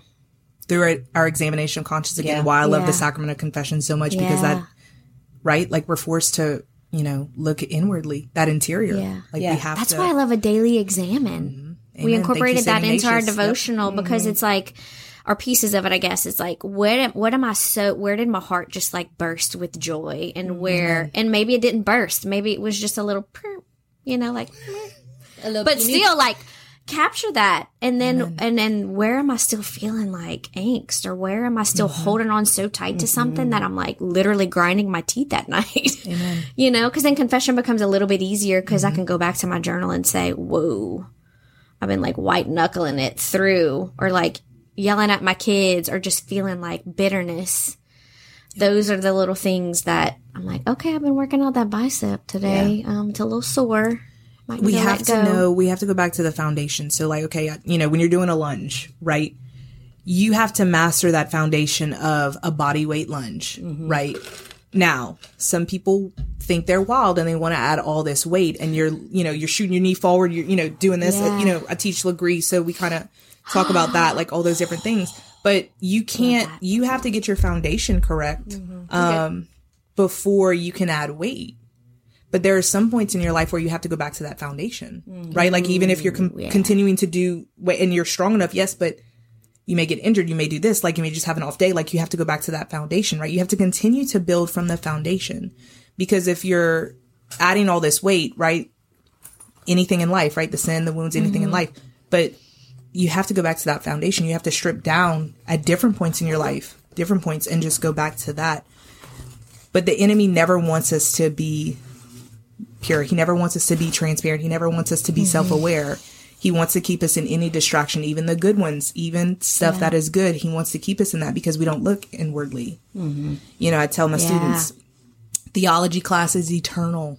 Speaker 6: through our, our examination of conscience again
Speaker 4: Yeah.
Speaker 6: why i love
Speaker 3: Yeah.
Speaker 6: the sacrament of confession so much because that right like we're forced to you know look inwardly that interior
Speaker 3: Yeah.
Speaker 6: like
Speaker 4: Yeah.
Speaker 6: we have
Speaker 3: That's
Speaker 6: to
Speaker 3: why I love a daily examen. We
Speaker 6: Amen. Thank
Speaker 3: incorporated that into our
Speaker 6: Ignatius. Yep.
Speaker 3: devotional mm-hmm. because it's like, or pieces of it, I guess. It's like, what, am- what am I so, where did my heart just like burst with joy and mm-hmm. where, and maybe it didn't burst. Maybe it was just a little, you know, like, but still like capture that. And then, and then where am I still feeling like angst or where am I still mm-hmm. holding on so tight to something that I'm like literally grinding my teeth at night? you know, because then confession becomes a little bit easier because I can go back to my journal and say, whoa, I've been like white knuckling it through or like yelling at my kids or just feeling like bitterness. Those are the little things that I'm like, okay, I've been working on that bicep today. Um, it's a little sore. Might
Speaker 6: we have to know we have to go back to the foundation so like okay you know when you're doing a lunge right you have to master that foundation of a body weight lunge right now some people think they're wild and they want to add all this weight and you're you know you're shooting your knee forward you're you know doing this
Speaker 3: Yeah.
Speaker 6: you know i teach Lagree so we kind of talk about that like all those different things. But you can't you have to get your foundation correct um before you can add weight. But there are some points in your life where you have to go back to that foundation, right? Like even if you're com- continuing to do and you're strong enough, yes, but you may get injured, you may do this, like you may just have an off day, like you have to go back to that foundation, right? You have to continue to build from the foundation because if you're adding all this weight, right? Anything in life, right? The sin, the wounds, anything in mm-hmm. life, but you have to go back to that foundation. You have to strip down at different points in your life, different points, and just go back to that. But the enemy never wants us to be pure. He never wants us to be transparent. He never wants us to be mm-hmm. self aware. He wants to keep us in any distraction, even the good ones, even stuff that is good. He wants to keep us in that because we don't look inwardly. Mm-hmm. You know, I tell my students, theology class is eternal,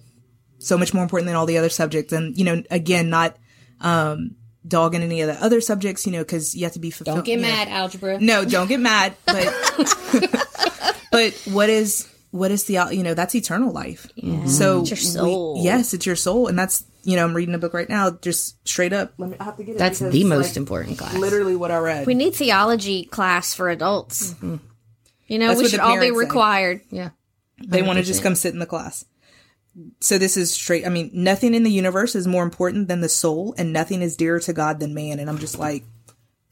Speaker 6: so much more important than all the other subjects. And, you know, again, not um, dogging any of the other subjects, you know, because you have to be fulfilled.
Speaker 4: Don't get
Speaker 6: you know.
Speaker 4: mad, algebra.
Speaker 6: No, don't get mad. But but what is what is the you know that's eternal life. So
Speaker 3: It's your
Speaker 6: we- yes, it's your soul, and that's you know, I'm reading a book right now, just straight up. Let me, I have to get it.
Speaker 4: That's the most
Speaker 6: like,
Speaker 4: important class.
Speaker 6: Literally what I read.
Speaker 3: We need theology class for adults. You know,
Speaker 6: That's
Speaker 3: we should all be
Speaker 6: parents say.
Speaker 3: required.
Speaker 4: Yeah.
Speaker 6: They want to just come sit in the class. So this is straight. I mean, nothing in the universe is more important than the soul, and nothing is dearer to God than man. And I'm just like,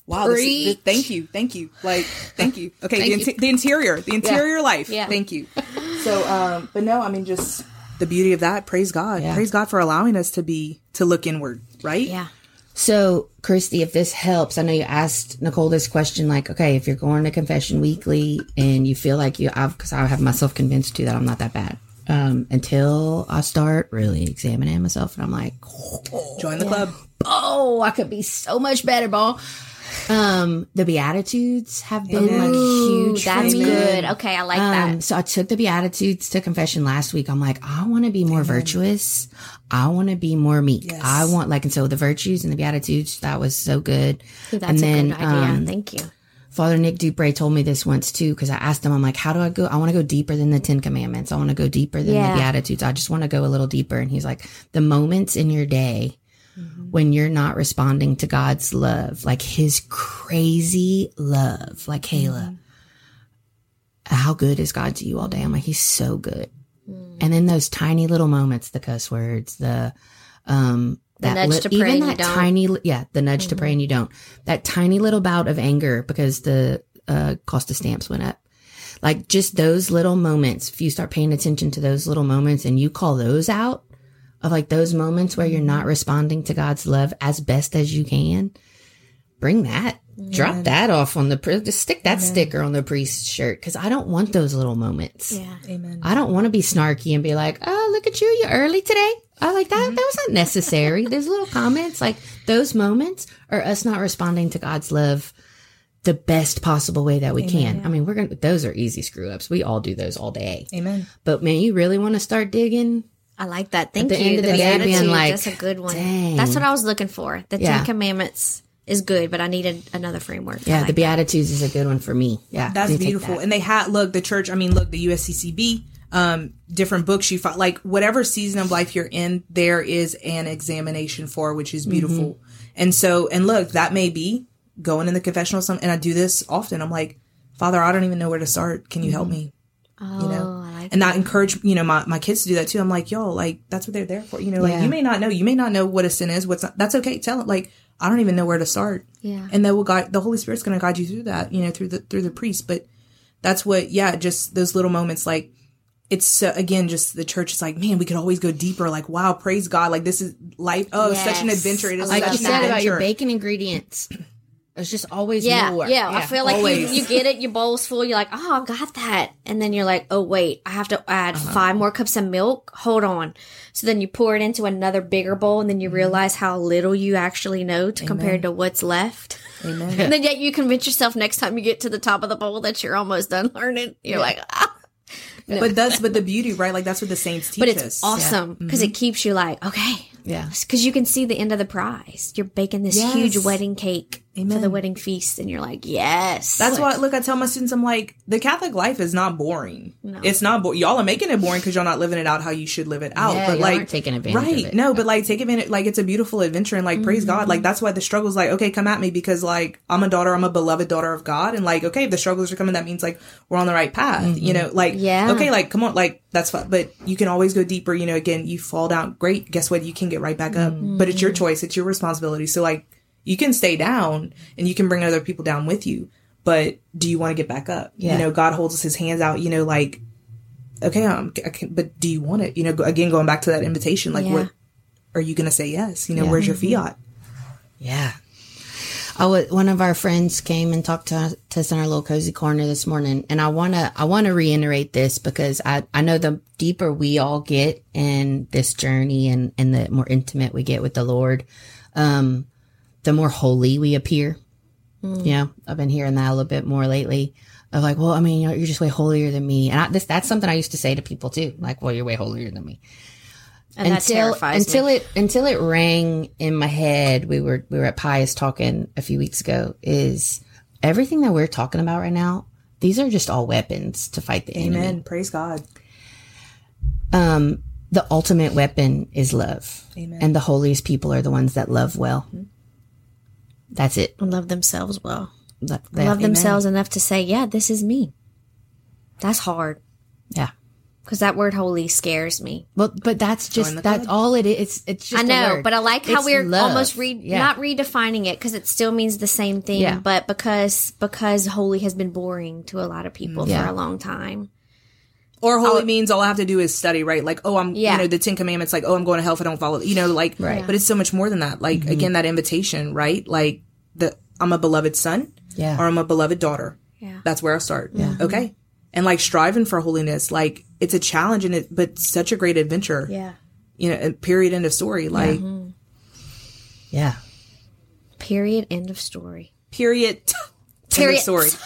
Speaker 6: wow. This, is- this- thank you, thank you, like, thank you. Okay, the, inti- the interior, the interior life.
Speaker 3: Yeah.
Speaker 6: Thank you. So, um, but no, I mean, just the beauty of that. Praise God.
Speaker 4: Yeah.
Speaker 6: Praise God for allowing us to be to look inward. Right.
Speaker 3: Yeah.
Speaker 4: So, Christy, if this helps, I know you asked Nicole this question, like, okay, if you're going to confession weekly and you feel like you, I've, cause I have myself convinced too that I'm not that bad. Um, until I start really examining myself and I'm like,
Speaker 6: Join the club.
Speaker 4: oh, I could be so much better, ball. Um, the Beatitudes have been like huge.
Speaker 3: that's good. Okay, I like
Speaker 4: Um,
Speaker 3: that.
Speaker 4: so I took the Beatitudes to confession last week. I'm like, I want to be more virtuous. I want to be more meek.
Speaker 6: Yes.
Speaker 4: I want like, and so the virtues and the Beatitudes, that was so good.
Speaker 3: Ooh, that's
Speaker 4: and
Speaker 3: a
Speaker 4: then,
Speaker 3: good idea.
Speaker 4: um,
Speaker 3: Thank you.
Speaker 4: Father Nick Dupre told me this once too, because I asked him, I'm like, how do I go? I want to go deeper than the Ten Commandments. I want to go deeper than
Speaker 3: Yeah.
Speaker 4: the Beatitudes. I just want to go a little deeper. And he's like, the moments in your day when you're not responding to God's love, like his crazy love, like Kayla, how good is God to you all day? I'm like, he's so good. And then those tiny little moments, the cuss words, the, um,
Speaker 3: The
Speaker 4: that
Speaker 3: nudge to pray
Speaker 4: even that.
Speaker 3: Mm-hmm.
Speaker 4: tiny, li- yeah, the nudge to pray and you don't. That tiny little bout of anger because the uh, cost of stamps went up. Like just those little moments. If you start paying attention to those little moments and you call those out of like those moments where you're
Speaker 3: Mm-hmm.
Speaker 4: not responding to God's love as best as you can, bring that. Drop that off on the, just stick that sticker on the priest's shirt. Cause I don't want those little moments.
Speaker 3: Yeah.
Speaker 6: Amen.
Speaker 4: I don't want to be snarky and be like, "Oh, look at you, you're early today." I like that. That was not necessary. There's little comments like those moments are us not responding to God's love the best possible way that we can. I mean, we're gonna. Those are easy screw ups. We all do those all day.
Speaker 6: Amen.
Speaker 4: But man, you really want to start digging?
Speaker 3: I like that. Thank
Speaker 4: the
Speaker 3: you.
Speaker 4: end of the day, being like,
Speaker 3: that's a good one.
Speaker 4: dang.
Speaker 3: That's what I was looking for. The
Speaker 4: Yeah.
Speaker 3: Ten Commandments is good, but I needed another framework.
Speaker 4: Yeah,
Speaker 3: like
Speaker 4: the Beatitudes is a good one for me. Yeah,
Speaker 6: That's beautiful.
Speaker 4: that.
Speaker 6: And they had look the church. I mean, look the USCCB. Um, different books you find, like whatever season of life you're in, there is an examination for, which is beautiful. And so, and look, that may be going in the confessional. Some, and I do this often. I'm like, Father, I don't even know where to start. Can you help me?
Speaker 3: Oh,
Speaker 6: you know
Speaker 3: I like
Speaker 6: and I encourage you know my, my kids to do that too. I'm like, yo, like that's what they're there for. You know, like
Speaker 4: Yeah.
Speaker 6: you may not know, you may not know what a sin is. What's not, that's okay. Tell it like I don't even know where to start.
Speaker 3: Yeah.
Speaker 6: and then will guide the Holy Spirit's going to guide you through that. You know, through the through the priest. But that's what, yeah, just those little moments. Like it's so, again, just the church is like, man, we could always go deeper. Like, wow, praise God. Like this is life. Oh, it's such an adventure. It is
Speaker 4: like
Speaker 6: such
Speaker 4: you said about your
Speaker 6: adventure.
Speaker 4: bacon ingredients. There's just always
Speaker 3: Yeah,
Speaker 4: more.
Speaker 3: yeah, I feel like you, you get it, your bowl's full, you're like, oh, I got that. And then you're like, oh, wait, I have to add
Speaker 6: Uh-huh.
Speaker 3: five more cups of milk. Hold on. So then you pour it into another bigger bowl and then
Speaker 6: Mm-hmm.
Speaker 3: you realize how little you actually know to compared to what's left.
Speaker 6: Amen.
Speaker 3: and then yet you convince yourself next time you get to the top of the bowl that you're almost done learning. You're like, ah.
Speaker 6: But that's but the beauty, right? Like that's what the saints teach us.
Speaker 3: But
Speaker 6: us.
Speaker 3: it's awesome because
Speaker 6: Mm-hmm.
Speaker 3: it keeps you like, okay.
Speaker 4: Yeah.
Speaker 3: Because you can see the end of the prize. You're baking this
Speaker 6: Yes.
Speaker 3: huge wedding cake for
Speaker 6: Amen.
Speaker 3: the wedding feast, and you're like, yes.
Speaker 6: That's why, look, I tell my students, I'm like, the Catholic life is not boring. It's not boring. Y'all are making it boring because y'all not living it out how you should live it out.
Speaker 4: Yeah,
Speaker 6: but like,
Speaker 4: taking advantage of
Speaker 6: right?
Speaker 4: it.
Speaker 6: No, but like, take advantage. Like, it's a beautiful adventure, and like, praise God. Like, mm-hmm. that's why the struggle's like, okay, come at me because like, I'm a daughter, I'm a beloved daughter of God, and like, okay, if the struggles are coming, that means like we're on the right path. You mm-hmm. know, like,
Speaker 3: Yeah.
Speaker 6: okay, like, come on, like, that's fine. But you can always go deeper. You know, again, you fall down, great. Guess what? You can get right back up. Mm-hmm. But it's your choice. It's your responsibility. So like, you can stay down and you can bring other people down with you. But do you want to get back up?
Speaker 4: Yeah.
Speaker 6: You know, God holds his hands out, you know, like, okay, um, I can, but do you want it? You know, again, going back to that invitation, like,
Speaker 3: Yeah.
Speaker 6: what are you going to say yes? You know,
Speaker 4: Yeah.
Speaker 6: where's your fiat?
Speaker 4: Yeah. I wa- one of our friends came and talked to, to us in our little cozy corner this morning, and I wanna I wanna reiterate this because I I know the deeper we all get in this journey and and the more intimate we get with the Lord, um, the more holy we appear. Yeah, I've been hearing that a little bit more lately. Of like, well, I mean, you know, you're just way holier than me, and I, this that's something I used to say to people too. Like, well, you're way holier than me
Speaker 3: and that
Speaker 4: until until
Speaker 3: me.
Speaker 4: it until it rang in my head. We were we were at Pius talking a few weeks ago. Is everything that we're talking about right now? These are just all weapons to fight the enemy.
Speaker 6: Amen. Praise God.
Speaker 4: Um, the ultimate weapon is love.
Speaker 6: Amen.
Speaker 4: And the holiest people are the ones that love well. That's it.
Speaker 3: And love themselves well.
Speaker 4: That-
Speaker 3: Love
Speaker 4: that-
Speaker 3: themselves enough to say, yeah, this is me. That's hard.
Speaker 4: Yeah.
Speaker 3: Because that word holy scares me.
Speaker 4: Well, but that's just that's all it is. It's, it's just
Speaker 3: I
Speaker 4: a
Speaker 3: know,
Speaker 4: word.
Speaker 3: but I like how
Speaker 4: It's
Speaker 3: we're
Speaker 4: love.
Speaker 3: almost re-
Speaker 4: Yeah.
Speaker 3: not redefining it because it still means the same thing.
Speaker 4: Yeah.
Speaker 3: But because because holy has been boring to a lot of people mm.
Speaker 4: Yeah.
Speaker 3: for a long time.
Speaker 6: Or holy oh. means all I have to do is study, right? Like, oh, I'm,
Speaker 3: Yeah.
Speaker 6: you know, the Ten Commandments, like, oh, I'm going to hell if I don't follow, you know, like,
Speaker 4: Right.
Speaker 6: but it's so much more than that. Like, mm-hmm. again, that invitation, right? Like, the, I'm a beloved son
Speaker 4: Yeah.
Speaker 6: or I'm a beloved daughter.
Speaker 3: Yeah.
Speaker 6: That's where I start. Yeah. Mm-hmm. Okay. And like striving for holiness, like, it's a challenge and it, but such a great adventure.
Speaker 3: Yeah.
Speaker 6: You know, period, end of story. Like, mm-hmm.
Speaker 4: yeah.
Speaker 3: Period. End of story.
Speaker 6: period. End
Speaker 3: Period.
Speaker 6: of story.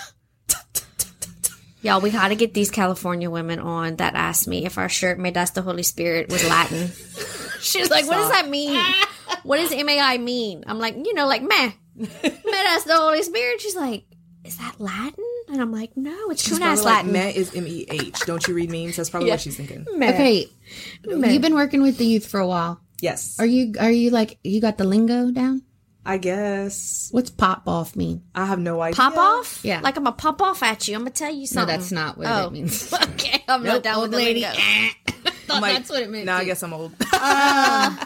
Speaker 3: Y'all, we got to get these California women on that asked me if our shirt made us the Holy Spirit was Latin. she was like, "What does that mean? What does M A I mean?" I'm like, "You know, like meh, made us the Holy Spirit." She's like, "Is that Latin?" And I'm like, "No, it's
Speaker 6: She's
Speaker 3: Kunas
Speaker 6: probably like,
Speaker 3: Latin."
Speaker 6: Met is M E H. Don't you read memes? That's probably what she's thinking.
Speaker 4: Okay. You've been working with the youth for a while.
Speaker 6: Yes.
Speaker 4: Are you are you like you got the lingo down?
Speaker 6: I guess.
Speaker 4: What's pop off mean?
Speaker 6: I have no idea.
Speaker 3: Pop off?
Speaker 4: Yeah.
Speaker 3: Like I'm gonna pop off at you. I'm gonna tell you
Speaker 4: No,
Speaker 3: something.
Speaker 4: that's not what
Speaker 3: Oh.
Speaker 4: it means.
Speaker 3: okay, I'm not down with the lingo. Eh.
Speaker 6: I'm like,
Speaker 4: that's what it meant
Speaker 6: Now I guess I'm old.
Speaker 4: Uh,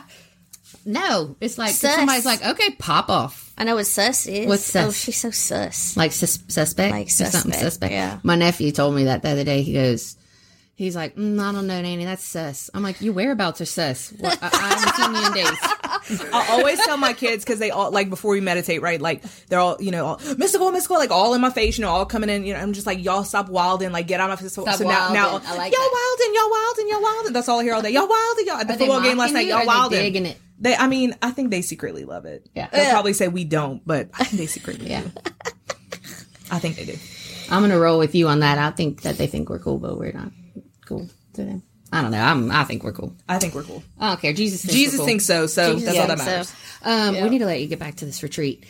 Speaker 4: no, it's like
Speaker 3: Sus.
Speaker 4: somebody's like, okay, pop off.
Speaker 3: I know what sus is.
Speaker 4: What's sus?
Speaker 3: Oh, she's so sus.
Speaker 4: Like sus- suspect,
Speaker 3: Like
Speaker 4: Or something
Speaker 3: suspect,
Speaker 4: suspect.
Speaker 3: yeah.
Speaker 4: My nephew told me that the other day. He goes, he's like, mm, I don't know, Nanny, that's sus. I'm like, your whereabouts are sus. Well, I, I haven't seen you in days.
Speaker 6: I always tell my kids because they all like before we meditate, right? Like they're all you know, all, mystical, mystical, like all in my face, you know, all coming in. You know, I'm just like y'all stop wilding, like get out of my face. So,
Speaker 4: Stop
Speaker 6: so now, now,
Speaker 4: wilding. I like
Speaker 6: y'all
Speaker 4: that.
Speaker 6: wilding, y'all wilding, y'all wilding. That's all I hear all day. Y'all wilding, y'all at the football game last night.
Speaker 4: you,
Speaker 6: Y'all
Speaker 4: or are they
Speaker 6: wilding.
Speaker 4: digging it?
Speaker 6: They, I mean, I think they secretly love it.
Speaker 4: Yeah.
Speaker 6: they'll probably say we don't, but I think they secretly
Speaker 4: Yeah.
Speaker 6: do. I think they do.
Speaker 4: I'm gonna roll with you on that. I think that they think we're cool, but we're not cool to them. I don't know. I'm. I think we're cool.
Speaker 6: I think we're cool.
Speaker 4: I don't care. Jesus. Thinks
Speaker 6: Jesus
Speaker 4: we're cool.
Speaker 6: thinks so, so that's all that
Speaker 3: so-
Speaker 6: matters.
Speaker 4: Um, we need to let you get back to this retreat.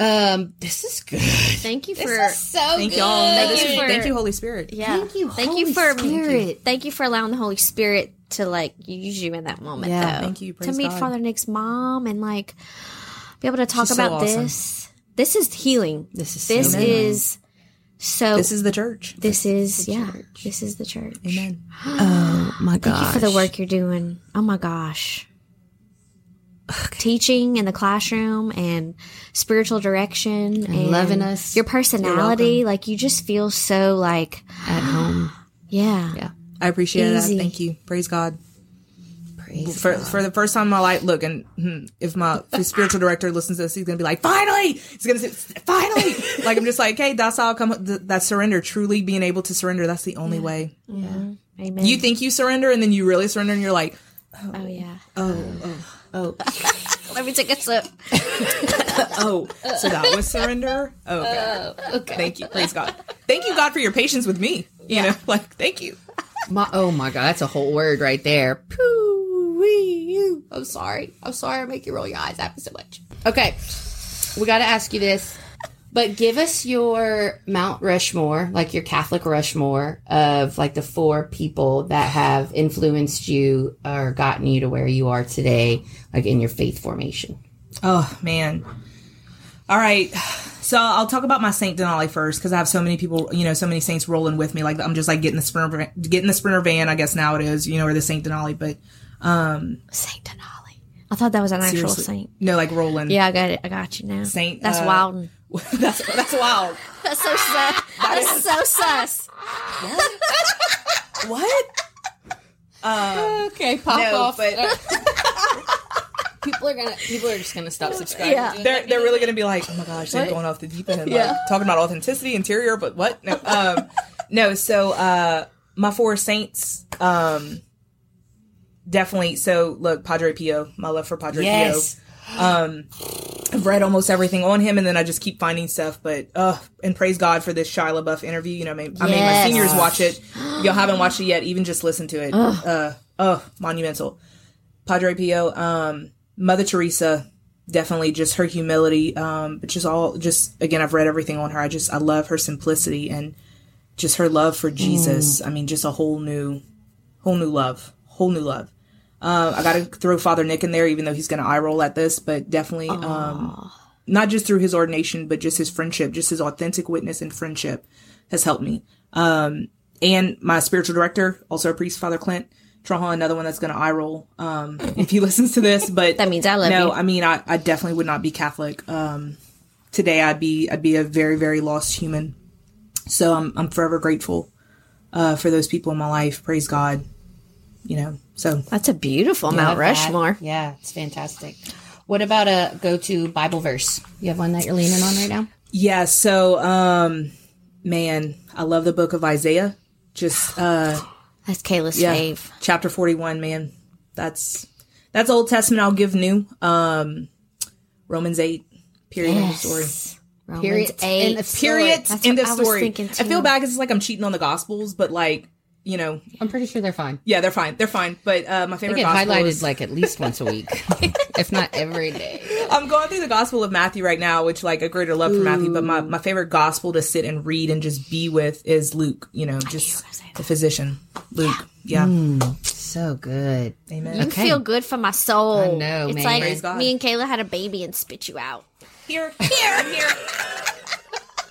Speaker 4: Um, this is good.
Speaker 3: Thank you for
Speaker 4: so
Speaker 6: Thank y'all. No, this
Speaker 3: you for-
Speaker 6: thank you, Holy Spirit.
Speaker 3: yeah.
Speaker 4: Thank you,
Speaker 3: Thank
Speaker 4: Holy
Speaker 3: you for
Speaker 4: Spirit.
Speaker 3: Thank you for allowing the Holy Spirit to like use you in that moment.
Speaker 6: Yeah,
Speaker 3: though.
Speaker 6: thank you.
Speaker 3: to meet
Speaker 6: God.
Speaker 3: Father Nick's mom and like be able to talk
Speaker 6: She's so
Speaker 3: about
Speaker 6: awesome.
Speaker 3: this. This is healing.
Speaker 4: This is so
Speaker 3: This
Speaker 4: good.
Speaker 3: is so.
Speaker 6: This is the church.
Speaker 3: This is yeah. This is the church.
Speaker 6: Amen.
Speaker 4: Oh my
Speaker 3: Thank you for the work you're doing. Oh my gosh. Teaching in the classroom and spiritual direction and,
Speaker 4: loving us.
Speaker 3: Your personality, like you just feel so like
Speaker 4: at home.
Speaker 3: yeah.
Speaker 4: Yeah.
Speaker 6: I appreciate
Speaker 3: Easy.
Speaker 6: that. Thank you. Praise God.
Speaker 4: Praise
Speaker 6: for for the first time in my life. Look, and hmm, if my spiritual director listens to this, he's gonna be like, "Finally!" He's gonna say, "Finally!" like I'm just like, "Hey, that's how I come. That surrender, truly being able to surrender. That's the only way. Yeah.
Speaker 3: Amen.
Speaker 6: You think you surrender, and then you really surrender, and you're like,
Speaker 3: oh yeah.
Speaker 6: "Oh, oh, oh."
Speaker 3: Let me take a sip.
Speaker 6: oh, so that was surrender." Oh, okay. okay. Thank you. Praise God. Thank you, God, for your patience with me. You know, like thank you.
Speaker 4: My, oh my god, that's a whole word right there. Poo wee. I'm sorry. I'm sorry. I make you roll your eyes at me so much. Okay, we got to ask you this, but give us your Mount Rushmore, like your Catholic Rushmore of like the four people that have influenced you or gotten you to where you are today, like in your faith formation.
Speaker 6: Oh man. All right. So I'll talk about my Saint Denali first because I have so many people, you know, so many saints rolling with me. Like I'm just like getting the sprinter, van- getting the sprinter van. I guess now it is, you know, or the Saint Denali. But um
Speaker 3: Saint Denali. I thought that was an actual saint.
Speaker 6: no, like rolling.
Speaker 3: Yeah, I got it. I got you now.
Speaker 6: Saint,
Speaker 3: That's
Speaker 6: uh,
Speaker 3: wild.
Speaker 6: that's that's wild.
Speaker 3: That's so sus. That's so sus.
Speaker 6: What?
Speaker 4: Okay, pop
Speaker 6: No,
Speaker 4: off.
Speaker 6: but
Speaker 4: people are gonna. People are just gonna stop subscribing.
Speaker 3: Yeah.
Speaker 6: they're they're really gonna be like, oh my gosh, they're going off the deep end, like, talking about authenticity, interior, but what? No, um, no. So uh, my four saints, um, definitely. So look, Padre Pio, my love for Padre
Speaker 4: Yes.
Speaker 6: Pio. Um, I've read almost everything on him, and then I just keep finding stuff. But uh, and praise God for this Shia LaBeouf interview. You know, I made, I made my
Speaker 3: Yes.
Speaker 6: seniors watch it. Y'all haven't watched it yet. Even just listen to it. Uh, oh, monumental. Padre Pio, um, Mother Teresa, definitely just her humility. Um, but just all, just again, I've read everything on her. I just, I love her simplicity and just her love for Jesus. I mean, just a whole new, whole new love, whole new love. Uh, I got to throw Father Nick in there, even though he's going to eye roll at this, but definitely, um, not just through his ordination, but just his friendship, just his authentic witness and friendship has helped me. Um, and my spiritual director, also a priest, Father Clint Trahan, another one that's going to eye roll, um, if he listens to this, but
Speaker 3: That means I love
Speaker 6: no,
Speaker 3: you.
Speaker 6: I mean, I, I definitely would not be Catholic. Um, today I'd be, I'd be a very, very lost human. So I'm, I'm forever grateful, uh, for those people in my life. Praise God. You know, so
Speaker 3: That's a beautiful Mount
Speaker 4: Love that.
Speaker 3: Rushmore.
Speaker 4: Yeah, it's fantastic. What about a go to Bible verse? You have one that you're leaning on right now?
Speaker 6: Yeah, so um man, I love the book of Isaiah. Just uh
Speaker 3: That's Kayla's
Speaker 6: yeah,
Speaker 3: fave.
Speaker 6: chapter 41, man. That's that's Old Testament I'll give new. Um Romans 8 period of the story.
Speaker 3: Romans
Speaker 4: Period.
Speaker 3: eight.
Speaker 4: And the
Speaker 6: Period
Speaker 3: That's
Speaker 6: end
Speaker 3: what
Speaker 6: of
Speaker 3: I was
Speaker 6: story.
Speaker 3: thinking,
Speaker 6: I feel bad cuz it's like I'm cheating on the gospels, but like, you know,
Speaker 4: I'm pretty sure they're fine.
Speaker 6: yeah, they're fine. They're fine. But uh my
Speaker 4: They
Speaker 6: favorite
Speaker 4: get
Speaker 6: gospel
Speaker 4: highlighted
Speaker 6: is,
Speaker 4: like at least once a week, if not every day.
Speaker 6: I'm going through the Gospel of Matthew right now, which like a greater love for Matthew, but my, my favorite gospel to sit and read and just be with is Luke, you know, just the physician. Luke. Yeah.
Speaker 4: So good.
Speaker 6: Amen.
Speaker 3: You feel good for my soul.
Speaker 4: I know,
Speaker 3: it's
Speaker 4: man.
Speaker 3: like me and Kayla had a baby and spit you out.
Speaker 6: Here, here, here.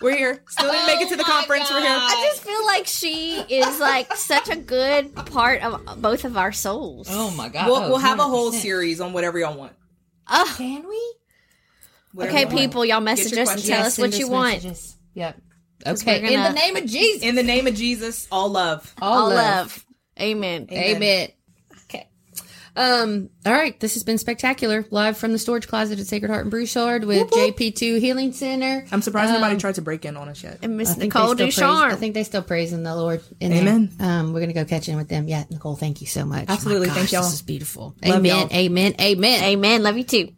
Speaker 6: We're here. Still didn't make it to the oh conference. We're here.
Speaker 3: I just feel like she is like such a good part of both of our souls.
Speaker 4: Oh my god.
Speaker 6: We'll, we'll have a whole series on whatever y'all want.
Speaker 4: Can we?
Speaker 6: Whatever
Speaker 3: Okay,
Speaker 6: y'all want.
Speaker 3: people, y'all message us and
Speaker 6: questions.
Speaker 3: tell us what you want.
Speaker 4: Yep. Okay.
Speaker 3: we're
Speaker 4: In
Speaker 3: gonna-
Speaker 4: the name of Jesus.
Speaker 6: In the name of Jesus, all love.
Speaker 3: All love. Amen.
Speaker 4: Amen. Okay. Um. All right. This has been spectacular. Live from the storage closet at Sacred Heart and Broussard with JP2 Healing Center.
Speaker 6: I'm surprised nobody tried to break in on us yet.
Speaker 3: And Miss
Speaker 4: I think
Speaker 3: Nicole
Speaker 4: they still praise-
Speaker 3: Ducharme.
Speaker 4: I think they still praising the Lord. In there.
Speaker 6: Amen.
Speaker 4: Um, we're gonna go catch in with them. Yeah, Nicole. Thank you so much.
Speaker 6: Absolutely.
Speaker 4: My
Speaker 6: Thank y'all.
Speaker 4: This is beautiful.
Speaker 6: Love
Speaker 4: Amen.
Speaker 6: y'all.
Speaker 4: Amen. Amen.
Speaker 3: Amen. Love you too.